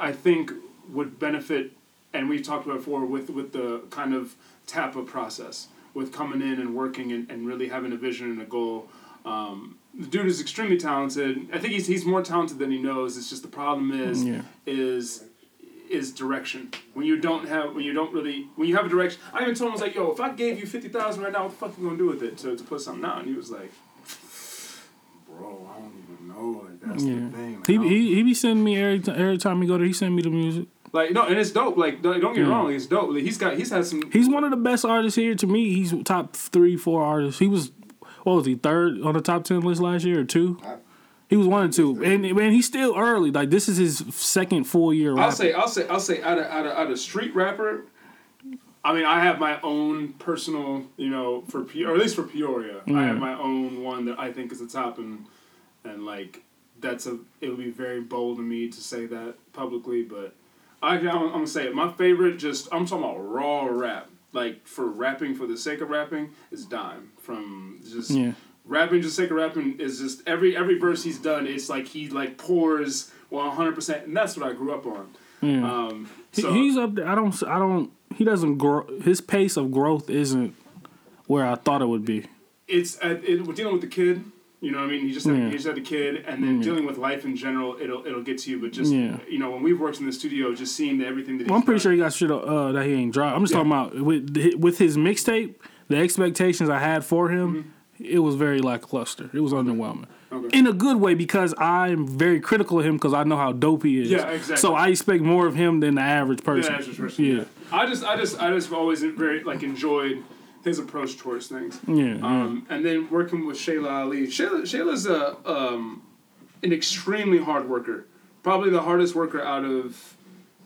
Speaker 2: I think would benefit, and we've talked about before with with the kind of Tappa process, with coming in and working and, and really having a vision and a goal. Um, the dude is extremely talented. I think he's he's more talented than he knows. It's just the problem is
Speaker 1: Yeah.
Speaker 2: is is direction. When you don't have, when you don't really, when you have a direction. I even told him I was like, "Yo, if I gave you fifty thousand right now, what the fuck are you gonna do with it to, to put something out?" And he was like, "Bro, I don't even know. Like that's
Speaker 1: Yeah,
Speaker 2: the thing. Like,
Speaker 1: he, he he be sending me every t- every time he go there. He send me the music.
Speaker 2: Like no, and it's dope. Like don't don't get me
Speaker 1: Yeah.
Speaker 2: wrong, it's dope. Like, he's got he's had some.
Speaker 1: He's one of the best artists here to me. He's top three, four artists. He was what was he third on the top ten list last year or two?
Speaker 3: I-
Speaker 1: He was one or two, and man, he's still early. Like this is his second full year.
Speaker 2: I'll
Speaker 1: rapping.
Speaker 2: say I'll say I'll say out of out of out of street rapper. I mean, I have my own personal, you know, for Pe- or at least for Peoria, I have
Speaker 1: hmm.
Speaker 2: my own one that I think is the top, and and like that's a it would be very bold of me to say that publicly, but I I'm, I'm gonna say it. My favorite, just I'm talking about raw rap, like for rapping for the sake of rapping, is Dime from just
Speaker 1: Yeah.
Speaker 2: rapping just the sake of rapping is just every every verse he's done. It's like he like pours one hundred percent, and that's what I grew up on.
Speaker 1: Yeah.
Speaker 2: Um, so
Speaker 1: he's up there. I don't. I don't. He doesn't grow. His pace of growth isn't where I thought it would be.
Speaker 2: it's uh, it, we're dealing with the kid. You know, what I mean, he just had,
Speaker 1: Yeah.
Speaker 2: he just had a kid, and then
Speaker 1: Yeah.
Speaker 2: dealing with life in general, it'll it'll get to you. But just
Speaker 1: Yeah.
Speaker 2: you know, when we've worked in the studio, just seeing everything that he's
Speaker 1: Well, I'm pretty
Speaker 2: done-
Speaker 1: sure he got shit uh, that he ain't dropped. I'm just talking about with with his mixtape. The expectations I had for him, it was very lackluster. It was underwhelming.
Speaker 2: Mm-hmm. Okay.
Speaker 1: In a good way because I'm very critical of him because I know how dope he is.
Speaker 2: Yeah, exactly.
Speaker 1: So I expect more of him than the average person.
Speaker 2: Just person,
Speaker 1: Yeah.
Speaker 2: yeah. I just I just I just always very like enjoyed his approach towards things.
Speaker 1: Yeah, yeah.
Speaker 2: Um, and then working with Shayla Ali. Shayla Shayla's a um, an extremely hard worker. Probably the hardest worker out of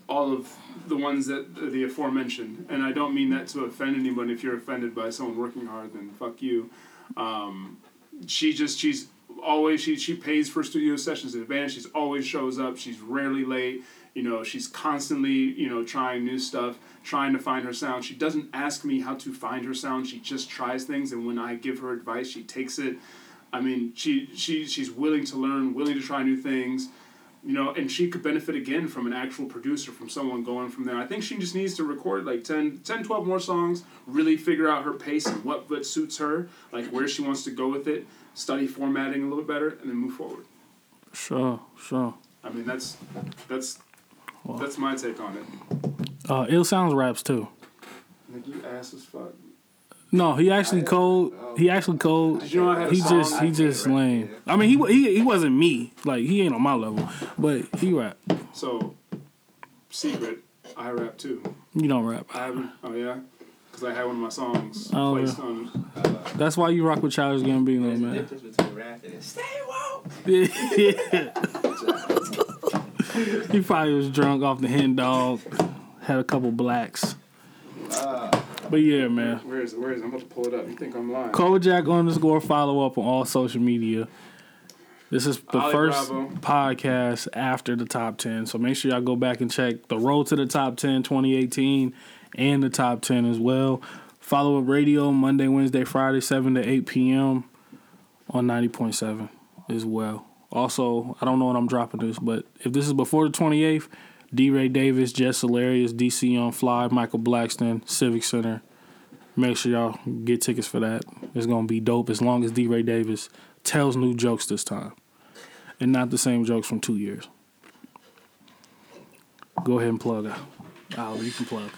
Speaker 2: all of the ones that the aforementioned. And I don't mean that to offend anyone. If you're offended by someone working hard, then fuck you. Um, she just she's always she she pays for studio sessions in advance. She's always shows up. She's rarely late. You know, she's constantly you know trying new stuff, trying to find her sound. She doesn't ask me how to find her sound. She just tries things, and when I give her advice, she takes it. I mean, she she she's willing to learn, willing to try new things. You know, and she could benefit again from an actual producer, from someone going from there. I think she just needs to record like 10, 10 12 more songs, really figure out her pace and what, what suits her, like where she wants to go with it, study formatting a little better, and then move forward.
Speaker 1: Sure, sure.
Speaker 2: I mean, that's that's
Speaker 1: Well.
Speaker 2: that's my take on it.
Speaker 1: Uh, Ill Sounds raps too.
Speaker 2: Like you ass as fuck.
Speaker 1: No, he actually cold. He actually cold.
Speaker 2: Did you know I had a
Speaker 1: He just he just lame. I mean, he wa- he he wasn't me. Like he ain't on my level, but he rap.
Speaker 2: So, secret, I rap too.
Speaker 1: You don't rap.
Speaker 2: I haven't. Oh yeah, because I had one of my songs
Speaker 1: Oh,
Speaker 2: placed
Speaker 1: yeah.
Speaker 2: on.
Speaker 1: That's why you rock with Childish Gambino,
Speaker 3: There's a
Speaker 1: man.
Speaker 3: difference between rapping and stay woke.
Speaker 1: yeah. he probably was drunk off the hen dog. Had a couple blacks. But yeah, man.
Speaker 2: Where is it? Where is it? I'm about to pull it up. You think I'm lying?
Speaker 1: Kojak underscore follow up on all social media. This is the
Speaker 2: Ali
Speaker 1: first
Speaker 2: Bravo.
Speaker 1: podcast after the top 10. So make sure y'all go back and check the road to the top 10 2018 and the top 10 as well. Follow up radio Monday, Wednesday, Friday, 7 to 8 p.m. on 90.7 as well. Also, I don't know when I'm dropping this, but if this is before the 28th, D. Ray Davis, Jess Hilarious, DC Young Fly, Michael Blackston, Civic Center. Make sure y'all get tickets for that. It's gonna be dope as long as D. Ray Davis tells new jokes this time, and not the same jokes from two years. Go ahead and plug out. Al, you can plug.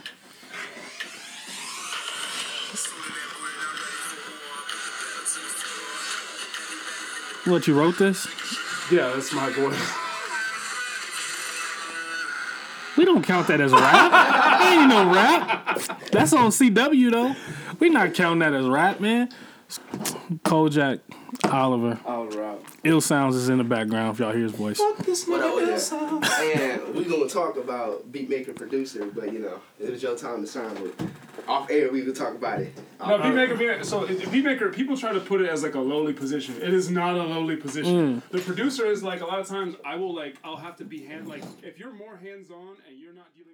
Speaker 1: What you wrote this?
Speaker 2: Yeah, that's my voice.
Speaker 1: We don't count that as rap. that ain't no rap. That's on CW though. We not counting that as rap, man. Kojak, Oliver,
Speaker 3: All right.
Speaker 1: Ill Sounds is in the background if y'all hear his voice.
Speaker 4: Fuck this
Speaker 3: What
Speaker 4: nigga
Speaker 3: up,
Speaker 4: is, uh,
Speaker 3: And we're gonna talk about beat maker producer, but you know, it was your time to shine. But off air, we could talk about it.
Speaker 2: No,
Speaker 3: Uh,
Speaker 2: beatmaker, beatmaker. So it- beatmaker, people try to put it as like a lowly position. It is not a lowly position. The producer is like a lot of times I will like I'll have to be hand like if you're more hands on and you're not dealing.